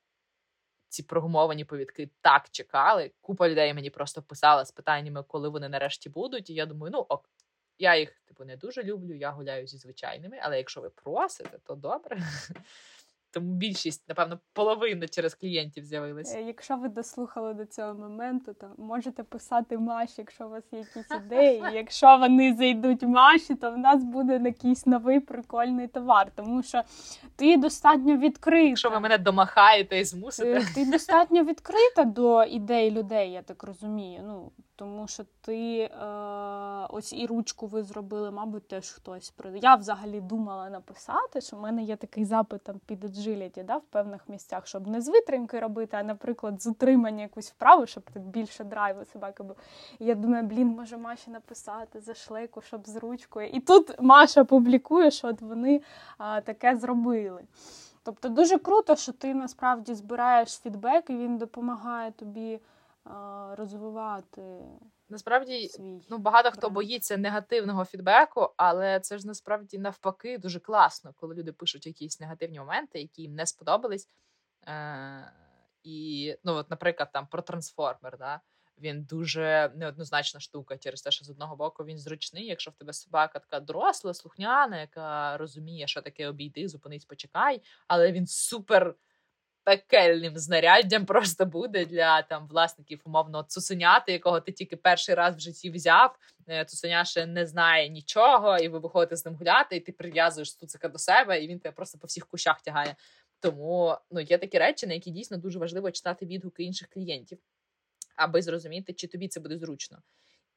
ці прогумовані повідки так чекали. Купа людей мені просто писала з питаннями, коли вони нарешті будуть. І я думаю, ну ок, я їх типу не дуже люблю. Я гуляю зі звичайними, але якщо ви просите, то добре. *laughs* Тому більшість, напевно, половина через клієнтів з'явилася. Е, якщо ви дослухали до цього моменту, то можете писати Маші, якщо у вас є якісь ідеї. *laughs* Якщо вони зайдуть Маші, то в нас буде якийсь новий прикольний товар. Тому що ти достатньо відкрита. Якщо ви мене домахаєте і змусите. Е, ти достатньо відкрита до ідей людей, я так розумію. Ну тому що ти е, ось і ручку ви зробили, мабуть, теж хтось прийде. Я взагалі думала написати, що в мене є такий запит там під agility, да, в певних місцях, щоб не з витримки робити, а, наприклад, з утримання якусь вправу, щоб так більше драйву собаки був. І я думаю, блін, може Маші написати за шлейку, щоб з ручкою. І тут Маша публікує, що от вони а, таке зробили. Тобто дуже круто, що ти насправді збираєш фідбек, і він допомагає тобі розвивати. Насправді свій ну багато хто боїться негативного фідбеку, але це ж насправді навпаки дуже класно, коли люди пишуть якісь негативні моменти, які їм не сподобались. Е- І, ну, от, наприклад, там про трансформер, да? він дуже неоднозначна штука через те, що з одного боку він зручний. Якщо в тебе собака така доросла, слухняна, яка розуміє, що таке обійди, зупинись, почекай, але він супер пекельним знаряддям просто буде для там власників умовно цуценяти, якого ти тільки перший раз в житті взяв. Е, цуценя ще не знає нічого, і ви виходите з ним гуляти, і ти прив'язуєш цуцика до себе, і він тебе просто по всіх кущах тягає. Тому ну є такі речі, на які дійсно дуже важливо читати відгуки інших клієнтів, аби зрозуміти, чи тобі це буде зручно.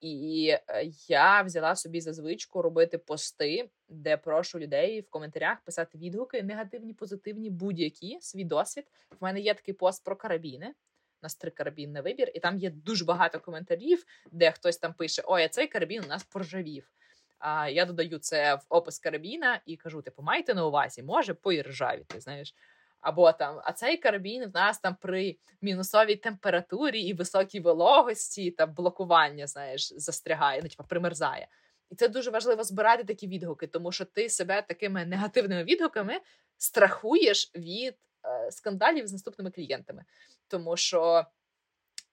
І е, я взяла собі за звичку робити пости, де прошу людей в коментарях писати відгуки, негативні, позитивні, будь-які свій досвід. В мене є такий пост про карабіни. У нас три карабін на вибір, і там є дуже багато коментарів, де хтось там пише: Ой, а цей карабін у нас поржавів. А я додаю це в опис карабіна і кажу: типу, майте на увазі, може поіржавіти, знаєш. Або там, а цей карабін в нас там при мінусовій температурі і високій вологості та блокування, знаєш, застрягає, ну типа примерзає. І це дуже важливо збирати такі відгуки, тому що ти себе такими негативними відгуками страхуєш від е, скандалів з наступними клієнтами. Тому що,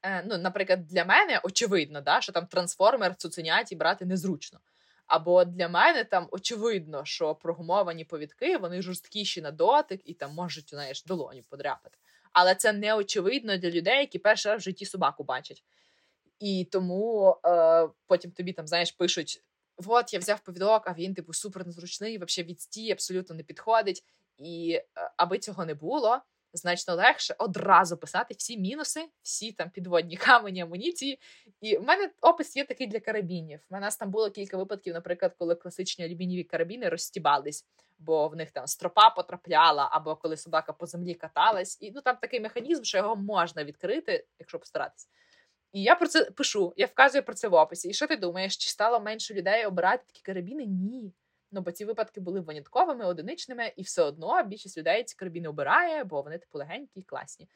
е, ну, наприклад, для мене очевидно, да, що там трансформер цуценяті брати незручно. Або для мене там очевидно, що прогумовані повідки вони жорсткіші на дотик і там можуть знаєш, долоні подряпати. Але це не очевидно для людей, які перший раз в житті собаку бачать. І тому е, потім тобі там, знаєш, пишуть: от я взяв повідок, а він, типу, супер незручний, взагалі відстій, абсолютно не підходить. І е, аби цього не було, значно легше одразу писати всі мінуси, всі там підводні камені, амуніції. І в мене опис є такий для карабінів. У нас там було кілька випадків, наприклад, коли класичні алюмінієві карабіни розстібались, бо в них там стропа потрапляла, або коли собака по землі каталась. І ну там такий механізм, що його можна відкрити, якщо постаратись. І я про це пишу, я вказую про це в описі. І що ти думаєш, чи стало менше людей обирати такі карабіни? Ні. Ну, бо ці випадки були винятковими, одиничними, і все одно більшість людей ці карабіни обирає, бо вони типу легенькі і класні.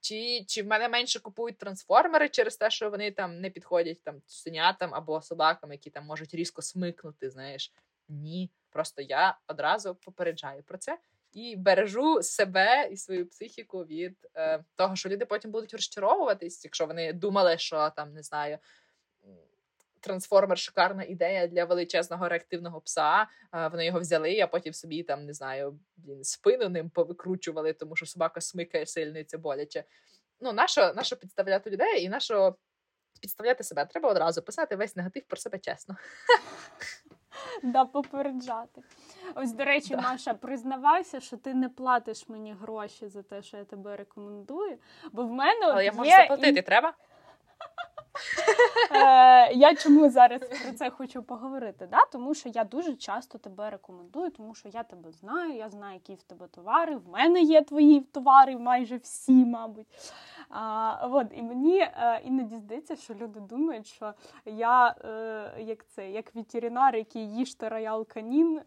Чи чи в мене менше купують трансформери через те, що вони там не підходять там цуценятам або собакам, які там можуть різко смикнути, знаєш? Ні. Просто я одразу попереджаю про це і бережу себе і свою психіку від е, того, що люди потім будуть розчаровуватись, якщо вони думали, що там не знаю трансформер шикарна ідея для величезного реактивного пса. Вони його взяли, а потім собі там не знаю, блін, спину ним повикручували, тому що собака смикає сильно і це боляче. Ну, нащо, нащо підставляти людей і нащо підставляти себе? Треба одразу писати весь негатив про себе чесно. Да, попереджати. Ось, до речі, да. Маша, признавайся, що ти не платиш мені гроші за те, що я тебе рекомендую. Бо в мене Але от я є... можу заплатити, і... треба? Е, я чому зараз про це хочу поговорити? Да? Тому що я дуже часто тебе рекомендую, тому що я тебе знаю, я знаю, які в тебе товари. В мене є твої товари, майже всі, мабуть. А, от, І мені е, іноді здається, що люди думають, що я е, як це, як ветеринар, який їжте роял канін,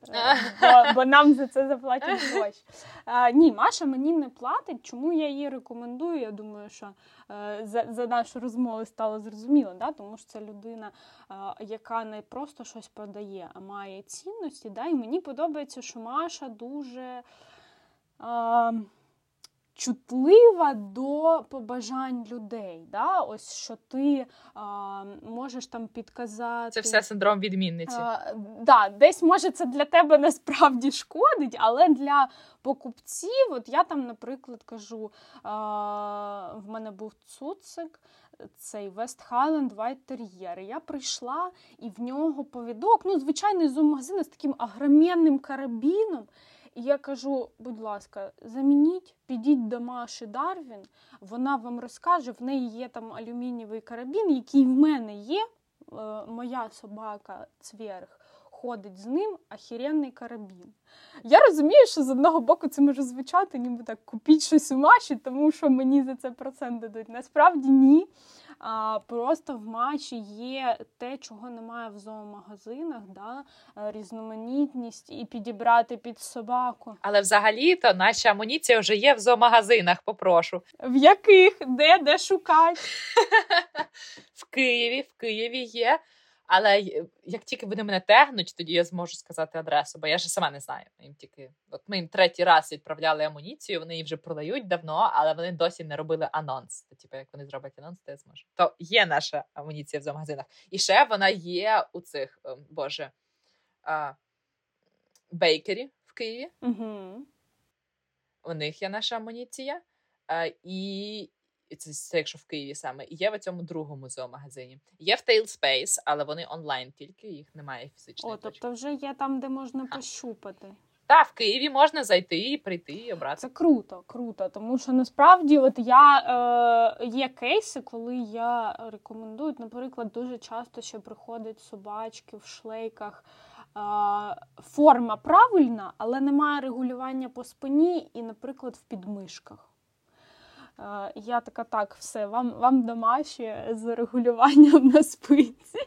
бо, бо нам за це заплатять гроші. Ні, Маша мені не платить. Чому я її рекомендую? Я думаю, що за за нашу розмову стало зрозуміло, да? тому що це людина, яка не просто щось продає, а має цінності. Да? І мені подобається, що Маша дуже. Чутлива до побажань людей. Да? Ось що ти а, можеш там підказати. Це все синдром відмінниці. А, да, Десь може це для тебе насправді шкодить, але для покупців, от я там, наприклад, кажу: а, в мене був цуцик. Цей West Highland White Terrier. Я прийшла і в нього повідок, ну, звичайний зоомагазин з таким агромєнним карабіном. І я кажу, будь ласка, замініть, підіть до Маші Дарвін, вона вам розкаже, в неї є там алюмінієвий карабін, який в мене є. Е, моя собака Цверг ходить з ним ахіренний карабін. Я розумію, що з одного боку це може звучати, ніби так купіть щось у Маші, тому що мені за це процент дадуть. Насправді ні. А, Просто в матчі є те, чого немає в зоомагазинах, да? Е, різноманітність і підібрати під собаку. Але взагалі-то наша амуніція вже є в зоомагазинах, попрошу. В яких? Де? Де шукати? *laughs* В Києві, в Києві є. Але як тільки вони мене тегнуть, тоді я зможу сказати адресу, бо я ж сама не знаю. Їм тільки от ми їм третій раз відправляли амуніцію, вони її вже продають давно, але вони досі не робили анонс. То, типу, як вони зроблять анонс, то я зможу. То є наша амуніція в зоомагазинах. І ще вона є у цих ем, боже а, бейкері в Києві. Угу. У них є наша амуніція. А, і це, це якщо в Києві саме, і є в цьому другому зоомагазині. Є в Tailspace, але вони онлайн тільки, їх немає фізичної О, тобто вже є там, де можна а. пощупати. Та в Києві можна зайти і прийти і обрати. Це круто, круто. Тому що насправді, от я е, є кейси, коли я рекомендую, наприклад, дуже часто ще приходять собачки в шлейках. Е, форма правильна, але немає регулювання по спині і, наприклад, в підмишках. Е, я така, так, все, вам вам домашні з регулюванням на спинці.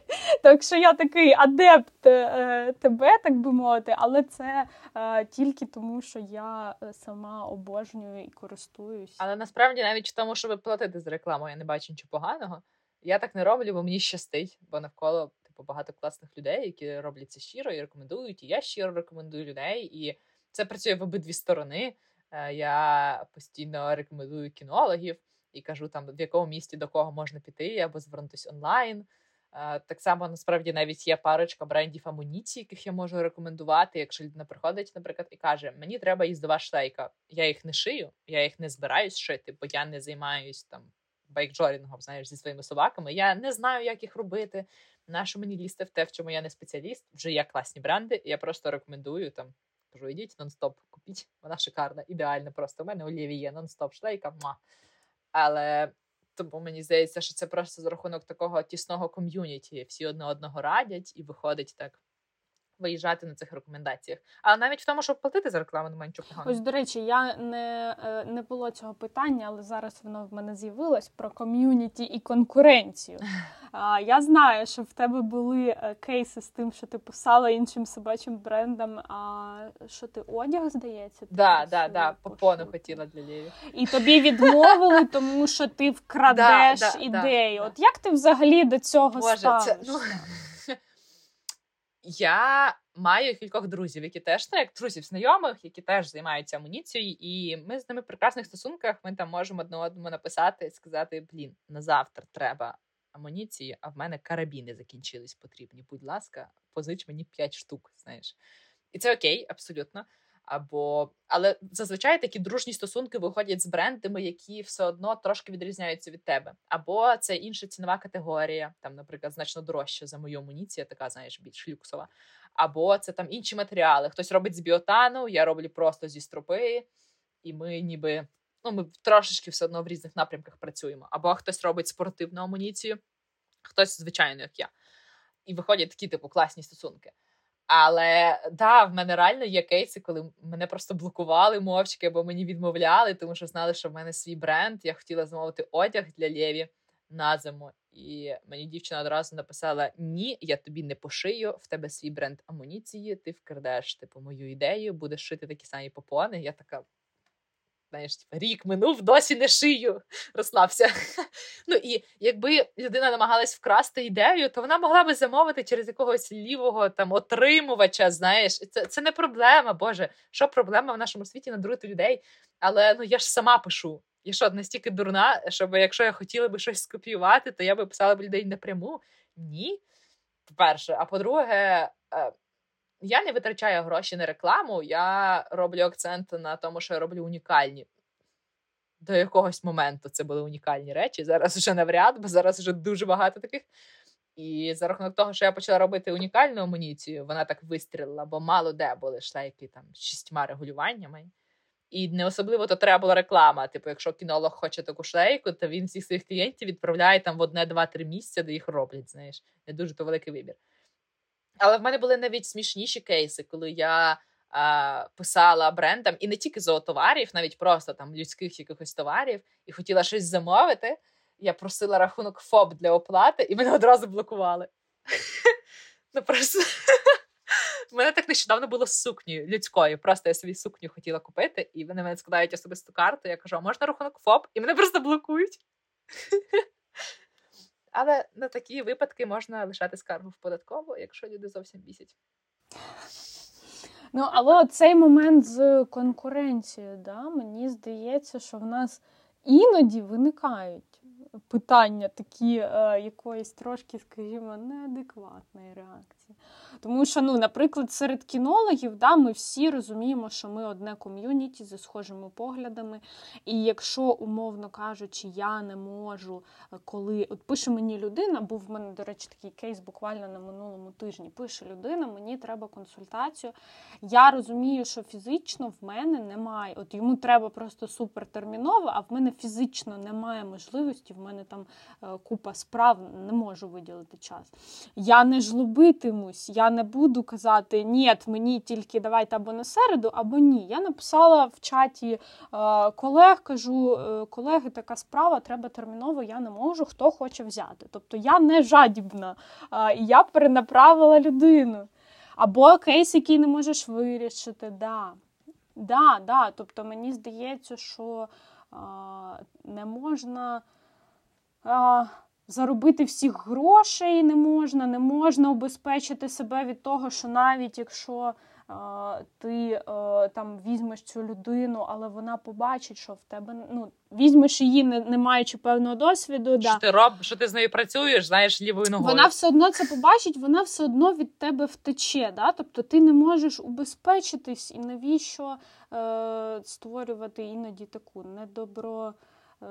Так що я такий адепт е, тебе, так би мовити, але це е, тільки тому, що я сама обожнюю і користуюсь. Але насправді навіть в тому, щоб платити за рекламу, я не бачу нічого поганого. Я так не роблю, бо мені щастить, бо навколо типу багато класних людей, які роблять це щиро і рекомендують. І я щиро рекомендую людей, і це працює в обидві сторони. Е, я постійно рекомендую кінологів і кажу, там в якому місті до кого можна піти або звернутися онлайн. Е, так само насправді навіть є парочка брендів амуніції, яких я можу рекомендувати. Якщо людина приходить, наприклад, і каже: Мені треба їздова шлейка, я їх не шию, я їх не збираюсь шити, бо я не займаюсь там байкджорінгом, знаєш, зі своїми собаками. Я не знаю, як їх робити. Нащо мені лізти в те, в чому я не спеціаліст? Вже є класні бренди. Я просто рекомендую там Кажу, йдіть нон-стоп, купіть. Вона шикарна, ідеальна просто. У мене олів'є, нон-стоп, шлейка. Ма. Але тому мені здається, що це просто за рахунок такого тісного ком'юніті. Всі одне одного радять і виходить так виїжджати на цих рекомендаціях. А навіть в тому, щоб платити за рекламу, немає нічого поганого. Ось, до речі, я не е, не було цього питання, але зараз воно в мене з'явилось про ком'юніті і конкуренцію. *laughs* Я знаю, що в тебе були е, кейси з тим, що ти писала іншим собачим брендам. А що ти одяг здається? Да, да, да, попону хотіла для Лєві. І тобі відмовили, тому що ти *laughs* вкрадеш да, ідею. Да, От як ти взагалі до цього Боже, ставишся? Це, ну... *laughs* Я маю кількох друзів, які теж так, друзів знайомих, які теж займаються амуніцією, і ми з ними в прекрасних стосунках. Ми там можемо одне одному написати і сказати: Блін, на завтра треба амуніції, а в мене карабіни закінчились потрібні. Будь ласка, позич мені 5 штук. Знаєш, і це окей, абсолютно. Або але зазвичай такі дружні стосунки виходять з брендами, які все одно трошки відрізняються від тебе. Або це інша цінова категорія, там, наприклад, значно дорожча за мою амуніцію, така знаєш, більш люксова. Або це там інші матеріали. Хтось робить з біотану, я роблю просто зі стропи, і ми ніби ну ми трошечки все одно в різних напрямках працюємо. Або хтось робить спортивну амуніцію, хтось звичайно, як я. І виходять такі типу класні стосунки. Але да, в мене реально є кейси, коли мене просто блокували мовчки, або мені відмовляли, тому що знали, що в мене свій бренд. Я хотіла замовити одяг для Лєві на зиму. І мені дівчина одразу написала: Ні, я тобі не пошию, в тебе свій бренд амуніції, ти вкрадеш типу мою ідею, будеш шити такі самі попони. Я така, знаєш, типу, рік минув, досі не шию, *laughs* розслабся. *laughs* Ну і якби людина намагалась вкрасти ідею, то вона могла би замовити через якогось лівого там отримувача. Знаєш, це це не проблема. Боже, що проблема в нашому світі надурити людей? Але ну я ж сама пишу. Я що, настільки дурна, щоб якщо я хотіла би щось скопіювати, то я би писала б людей напряму. Ні. По-перше, а по-друге, е, я не витрачаю гроші на рекламу, я роблю акцент на тому, що я роблю унікальні. До якогось моменту це були унікальні речі. Зараз вже навряд, бо зараз вже дуже багато таких. І за рахунок того, що я почала робити унікальну амуніцію, вона так вистрілила, бо мало де були шлейки там з шістьма регулюваннями. І не особливо то треба була реклама. Типу, якщо кінолог хоче таку шлейку, то він всіх своїх клієнтів відправляє там в одне, два-три місця, де їх роблять. Знаєш, не дуже то великий вибір. Але в мене були навіть смішніші кейси, коли я а, писала брендам і не тільки зоотоварів, навіть просто там людських якихось товарів, і хотіла щось замовити. Я просила рахунок ФОП для оплати, і мене одразу блокували. *laughs* Ну просто *laughs* мене так нещодавно було з людською. Просто я собі сукню хотіла купити, і вони мене складають особисту карту. Я кажу: а можна рахунок ФОП? І мене просто блокують. *laughs* Але на такі випадки можна лишати скаргу в податкову, якщо люди зовсім бісять. Ну, але цей момент з конкуренцією, да, мені здається, що в нас іноді виникають питання такі е, якоїсь трошки, скажімо, неадекватної реакції. Тому що, ну, наприклад, серед кінологів да, ми всі розуміємо, що ми одне ком'юніті зі схожими поглядами. І якщо, умовно кажучи, я не можу, е, коли от пише мені людина, був в мене, до речі, такий кейс буквально на минулому тижні. Пише людина, мені треба консультацію. Я розумію, що фізично в мене немає. От йому треба просто супертерміново, а в мене фізично немає можливості. В мене там е, купа справ, не можу виділити час. Я не жлобитимусь, я не буду казати ні, мені тільки давайте або на середу, або ні. Я написала в чаті е, колег, кажу, е, колеги, така справа, треба терміново, я не можу, хто хоче взяти. Тобто я не жадібна, я перенаправила людину. Або кейс, який не можеш вирішити. Да. Да, да. Тобто мені здається, що а, не можна а, заробити всіх грошей, не можна, не можна обезпечити себе від того, що навіть якщо ти там візьмеш цю людину, але вона побачить, що в тебе ну візьмеш її, не, не маючи певного досвіду. Що да. ти роб, що ти з нею працюєш, знаєш лівою ногою. Вона все одно це побачить, вона все одно від тебе втече. Да? Тобто ти не можеш убезпечитись і навіщо е, створювати іноді таку недобро. Е,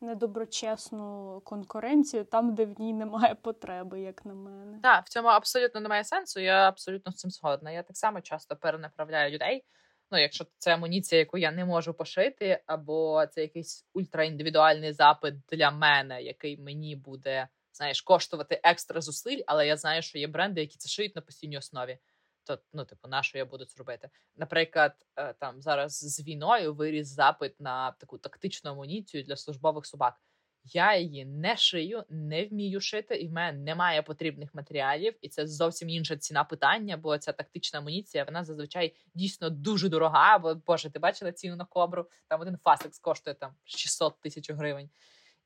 недоброчесну конкуренцію там, де в ній немає потреби, як на мене. Так, в цьому абсолютно немає сенсу. Я абсолютно з цим згодна. Я так само часто перенаправляю людей. Ну, якщо це амуніція, яку я не можу пошити, або це якийсь ультраіндивідуальний запит для мене, який мені буде знаєш, коштувати екстра зусиль, але я знаю, що є бренди, які це шиють на постійній основі то ну, типу, на що я буду це робити? Наприклад, е, там зараз з війною виріс запит на таку тактичну амуніцію для службових собак. Я її не шию, не вмію шити, і в мене немає потрібних матеріалів, і це зовсім інша ціна питання, бо ця тактична амуніція вона зазвичай дійсно дуже дорога. Бо Боже, ти бачила ціну на кобру? Там один фасекс коштує там 600 тисяч гривень.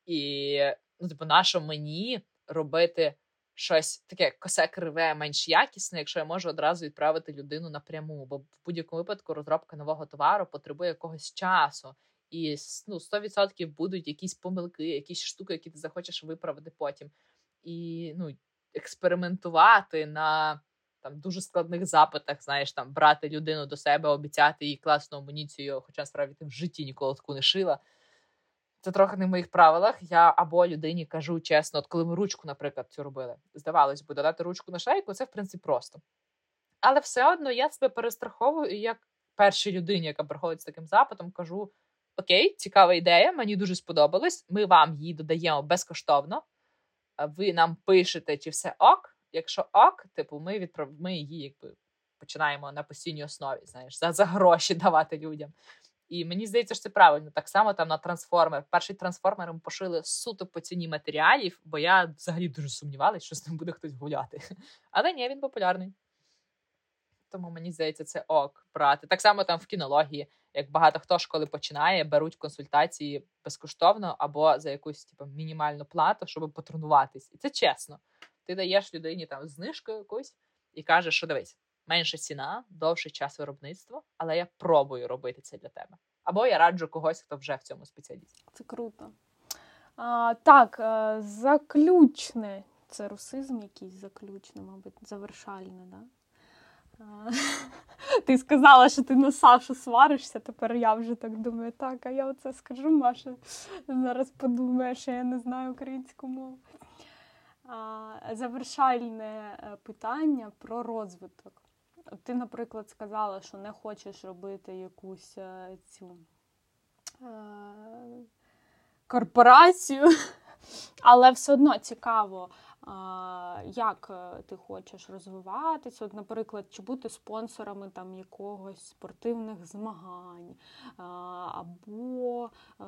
І ну, типу, на що мені робити щось таке косе криве, менш якісне, якщо я можу одразу відправити людину напряму. Бо в будь-якому випадку розробка нового товару потребує якогось часу. І ну, 100% будуть якісь помилки, якісь штуки, які ти захочеш виправити потім. І ну, експериментувати на там дуже складних запитах, знаєш, там брати людину до себе, обіцяти їй класну амуніцію, хоча насправді ти в житті ніколи таку не шила. Це трохи не в моїх правилах. Я або людині кажу чесно, от коли ми ручку, наприклад, цю робили, здавалось би, додати ручку на шейку, це в принципі просто. Але все одно я себе перестраховую і як першій людині, яка приходить з таким запитом, кажу: Окей, цікава ідея, мені дуже сподобалось. Ми вам її додаємо безкоштовно. Ви нам пишете, чи все ок. Якщо ок, типу, ми відправ... ми її якби починаємо на постійній основі, знаєш, за, за гроші давати людям. І мені здається, що це правильно. Так само там на трансформер. Перший трансформер ми пошили суто по ціні матеріалів, бо я взагалі дуже сумнівалася, що з ним буде хтось гуляти. Але ні, він популярний. Тому мені здається, це ок брати. Так само там в кінології, як багато хто школи починає, беруть консультації безкоштовно або за якусь типу, мінімальну плату, щоб потренуватись. І це чесно. Ти даєш людині там знижку якусь і кажеш, що дивись, менша ціна, довший час виробництва, але я пробую робити це для тебе. Або я раджу когось, хто вже в цьому спеціаліст. Це круто. А, Так, е, заключне. Це русизм якийсь заключний, мабуть, завершальне, да? *laughs* Ти сказала, що ти на Сашу сваришся, тепер я вже так думаю, так, а я оце скажу, Маша зараз подумає, що я не знаю українську мову. Завершальне е, питання про розвиток. Ти, наприклад, сказала, що не хочеш робити якусь е, цю е, корпорацію, *laughs* але все одно цікаво, як е, ти хочеш розвиватися. От, Наприклад, чи бути спонсорами там якогось спортивних змагань, або е,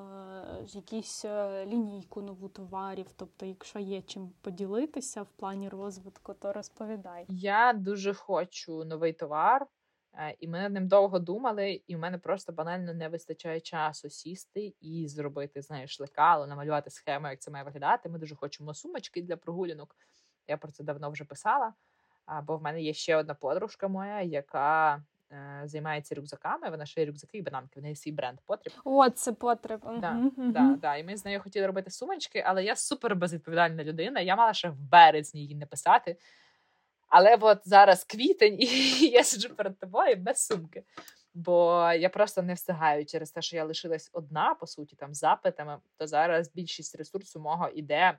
якісь е, лінійку нову товарів. Тобто, якщо є чим поділитися в плані розвитку, то розповідай. Я дуже хочу новий товар. І ми над ним довго думали, і в мене просто банально не вистачає часу сісти і зробити, знаєш, лекало, намалювати схему, як це має виглядати. Ми дуже хочемо сумочки для прогулянок. Я про це давно вже писала. Бо в мене є ще одна подружка моя, яка е, займається рюкзаками. Вона шиє рюкзаки і бананки. В неї свій бренд потріб. О, це потріб. Да, Мгм, да, да. І ми з нею хотіли робити сумочки, але я супер безвідповідальна людина. Я мала ще в березні її не писати. Але от зараз квітень, і *laughs* я сиджу перед тобою без сумки. Бо я просто не встигаю через те, що я лишилась одна, по суті, там з запитами, то зараз більшість ресурсу мого іде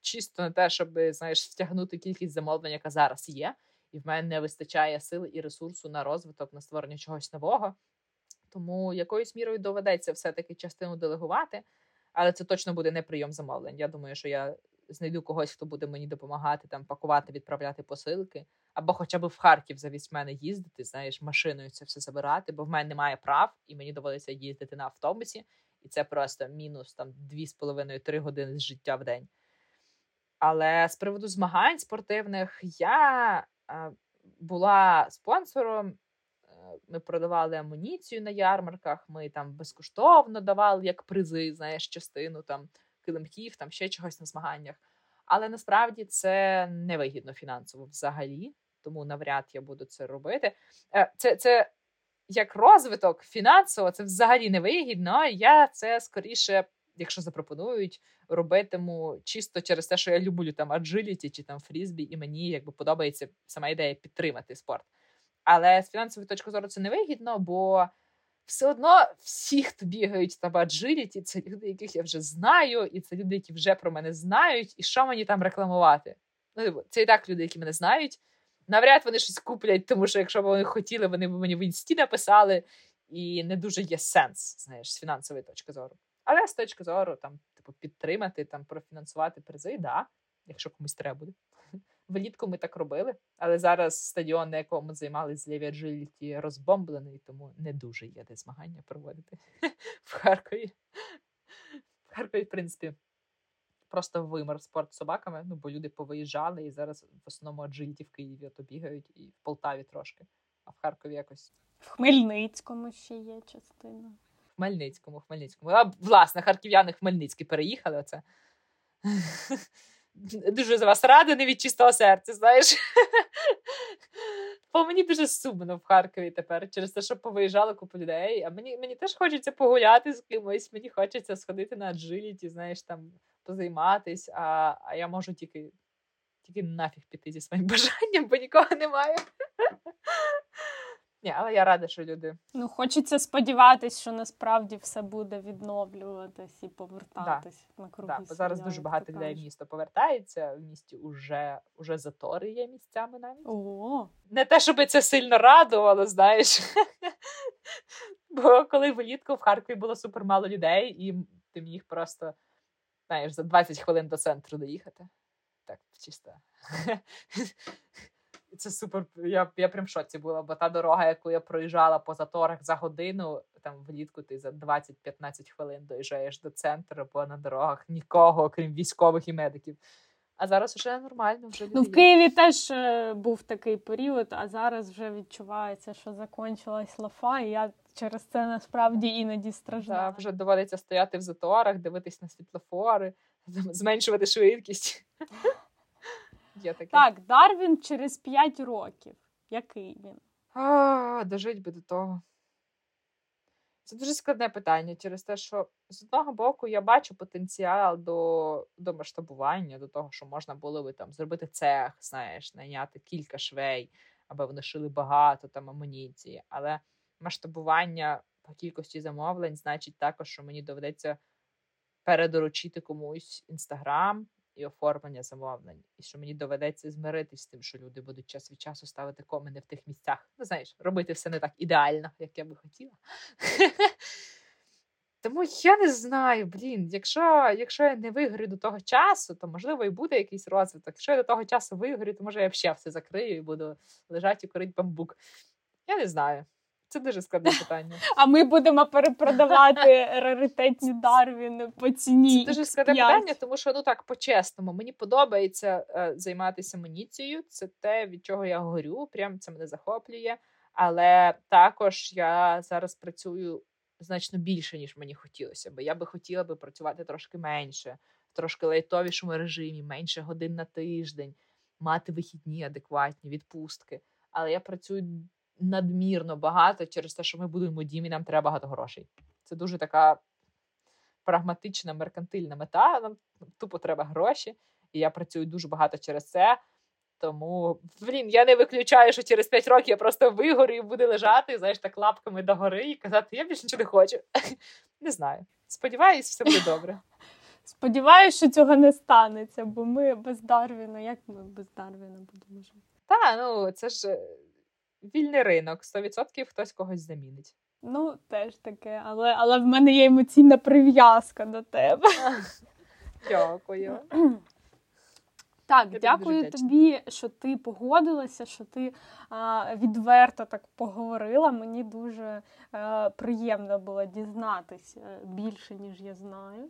чисто на те, щоб знаєш, втягнути кількість замовлень, яка зараз є. І в мене не вистачає сили і ресурсу на розвиток, на створення чогось нового. Тому якоюсь мірою доведеться все-таки частину делегувати, але це точно буде не прийом замовлень. Я думаю, що я знайду когось, хто буде мені допомагати там пакувати, відправляти посилки, або хоча б в Харків завість мене їздити, знаєш, машиною це все забирати, бо в мене немає прав, і мені доводиться їздити на автобусі, і це просто мінус там 2,5-3 години з життя в день. Але з приводу змагань спортивних я була спонсором. е, Ми продавали амуніцію на ярмарках. Ми там безкоштовно давали як призи, знаєш, частину там килимків, там ще чогось на змаганнях. Але насправді це невигідно фінансово взагалі, тому навряд я буду це робити. Е, Це, це як розвиток фінансово, це взагалі невигідно. Я це скоріше, якщо запропонують, робитиму чисто через те, що я люблю там аджиліті чи там фрізбі, і мені якби подобається сама ідея підтримати спорт. Але з фінансової точки зору це невигідно, бо все одно всі, хто бігають там аджиліті, це люди, яких я вже знаю, і це люди, які вже про мене знають, і що мені там рекламувати. Ну, типу, це і так люди, які мене знають. Навряд вони щось куплять, тому що якщо б вони хотіли, вони б мені в інсті написали, і не дуже є сенс, знаєш, з фінансової точки зору. Але з точки зору там, типу, підтримати, там, профінансувати призи, да, якщо комусь треба буде. Влітку ми так робили, але зараз стадіон, на якому ми займалися з Леві Аджиліті, розбомблений, тому не дуже є де змагання проводити *laughs* в Харкові. В Харкові, в принципі, просто вимер спорт з собаками, ну бо люди повиїжджали і зараз в основному аджиліті в Києві ото бігають і в Полтаві трошки, а в Харкові якось В Хмельницькому ще є частина. в Хмельницькому, в Хмельницькому. А власне, харків'яни Хмельницький переїхали. Оце. *laughs* Дуже за вас рада, не від чистого серця, знаєш. Бо мені дуже сумно в Харкові тепер через те, що повиїжджали купу людей. А мені, мені теж хочеться погуляти з кимось, мені хочеться сходити на аджиліті, знаєш, там позайматись, а, а я можу тільки, тільки нафіг піти зі своїм бажанням, бо нікого немає. Ні, але я рада, що люди Ну, хочеться сподіватись, що насправді все буде відновлюватись і повертатись на круги. Да, бо зараз дуже багато людей в місто повертається. В місті уже, уже затори є місцями навіть. О, Не те, щоб це сильно радувало, знаєш. *laughs* Бо коли влітку в Харкові було супер мало людей, і ти міг просто, знаєш, за 20 хвилин до центру доїхати. Так, чисто. Це супер. Я, я прям в шоці була, бо та дорога, яку я проїжджала по заторах за годину, там влітку ти за 20-15 хвилин доїжджаєш до центру, бо на дорогах нікого, окрім військових і медиків. А зараз вже нормально, вже ну в. Києві теж е, був такий період, а зараз вже відчувається, що закончилась лафа, і я через це насправді іноді Да, страждаю. вже доводиться стояти в заторах, дивитись на світлофори, *laughs* зменшувати швидкість. *laughs* Є таке. Так, Дарвін через 5 років. Який він? А, дожить би до того. Це дуже складне питання через те, що з одного боку я бачу потенціал до, до масштабування, до того, що можна було би там зробити цех, знаєш, найняти кілька швей, аби вони шили багато там амуніції. Але масштабування по кількості замовлень значить також, що мені доведеться передоручити комусь інстаграм і оформлення замовлень, і що мені доведеться змиритись з тим, що люди будуть час від часу ставити комини в тих місцях. Ну, знаєш, робити все не так ідеально, як я би хотіла. *laughs* Тому я не знаю, блін, якщо, якщо я не вигорю до того часу, то можливо і буде якийсь розвиток. Якщо я до того часу вигорю, то може я ще все закрию і буду лежати і курити бамбук. Я не знаю. Це дуже складне питання. А ми будемо перепродавати раритетні Дарвіни по ціні. Це дуже складне питання, тому що ну так по-чесному, мені подобається е, займатися амуніцією. Це те, від чого я горю. Прям це мене захоплює. Але також я зараз працюю значно більше, ніж мені хотілося би. Я би хотіла би працювати трошки менше, в трошки лайтовішому режимі, менше годин на тиждень, мати вихідні адекватні, відпустки. Але я працюю надмірно багато через те, що ми будуємо дім і нам треба багато грошей. Це дуже така прагматична, меркантильна мета. Нам тупо треба гроші, і я працюю дуже багато через це. Тому, блін, я не виключаю, що через 5 років я просто вигорю і буду лежати, знаєш, так лапками догори і казати, я більше нічого не хочу. *laughs* Не знаю. Сподіваюсь, все буде добре. Сподіваюсь, що цього не станеться, бо ми без Дарвіна, як ми без Дарвіна будемо жити? Та, ну це ж е, вільний ринок, 100% хтось когось замінить. Ну, теж таке, але але в мене є емоційна прив'язка до тебе. *laughs* Дякую. *clears throat* Так, Я дякую тобі, що ти погодилася, що ти а, відверто так поговорила. Мені дуже а, приємно було дізнатися більше, ніж я знаю.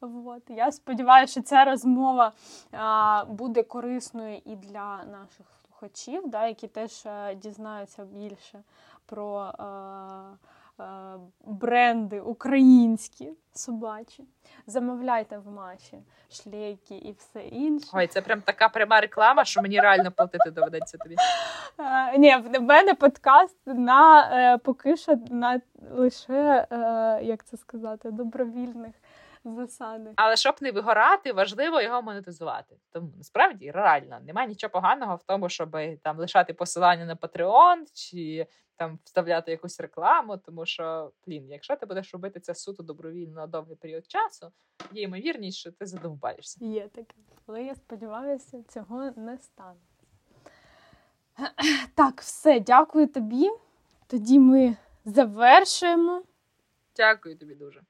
От. Я сподіваюся, що ця розмова а, буде корисною і для наших слухачів, да, які теж дізнаються більше про. А, Е, бренди українські собачі. Замовляйте в Маші шлейки і все інше. Ой, це прям така пряма реклама, що мені реально платити доведеться тобі. Е, ні, в мене подкаст на е, поки що на лише, як це сказати, добровільних засади. Але щоб не вигорати, важливо його монетизувати. Тому насправді реально немає нічого поганого в тому, щоб там лишати посилання на Patreon чи там вставляти якусь рекламу, тому що, блін, якщо ти будеш робити це суто добровільно на довгий період часу, є ймовірність, що ти задовбаєшся. Є таке, але я сподіваюся, цього не стане. *clears throat* Так, все, дякую тобі. Тоді ми завершуємо. Дякую тобі дуже.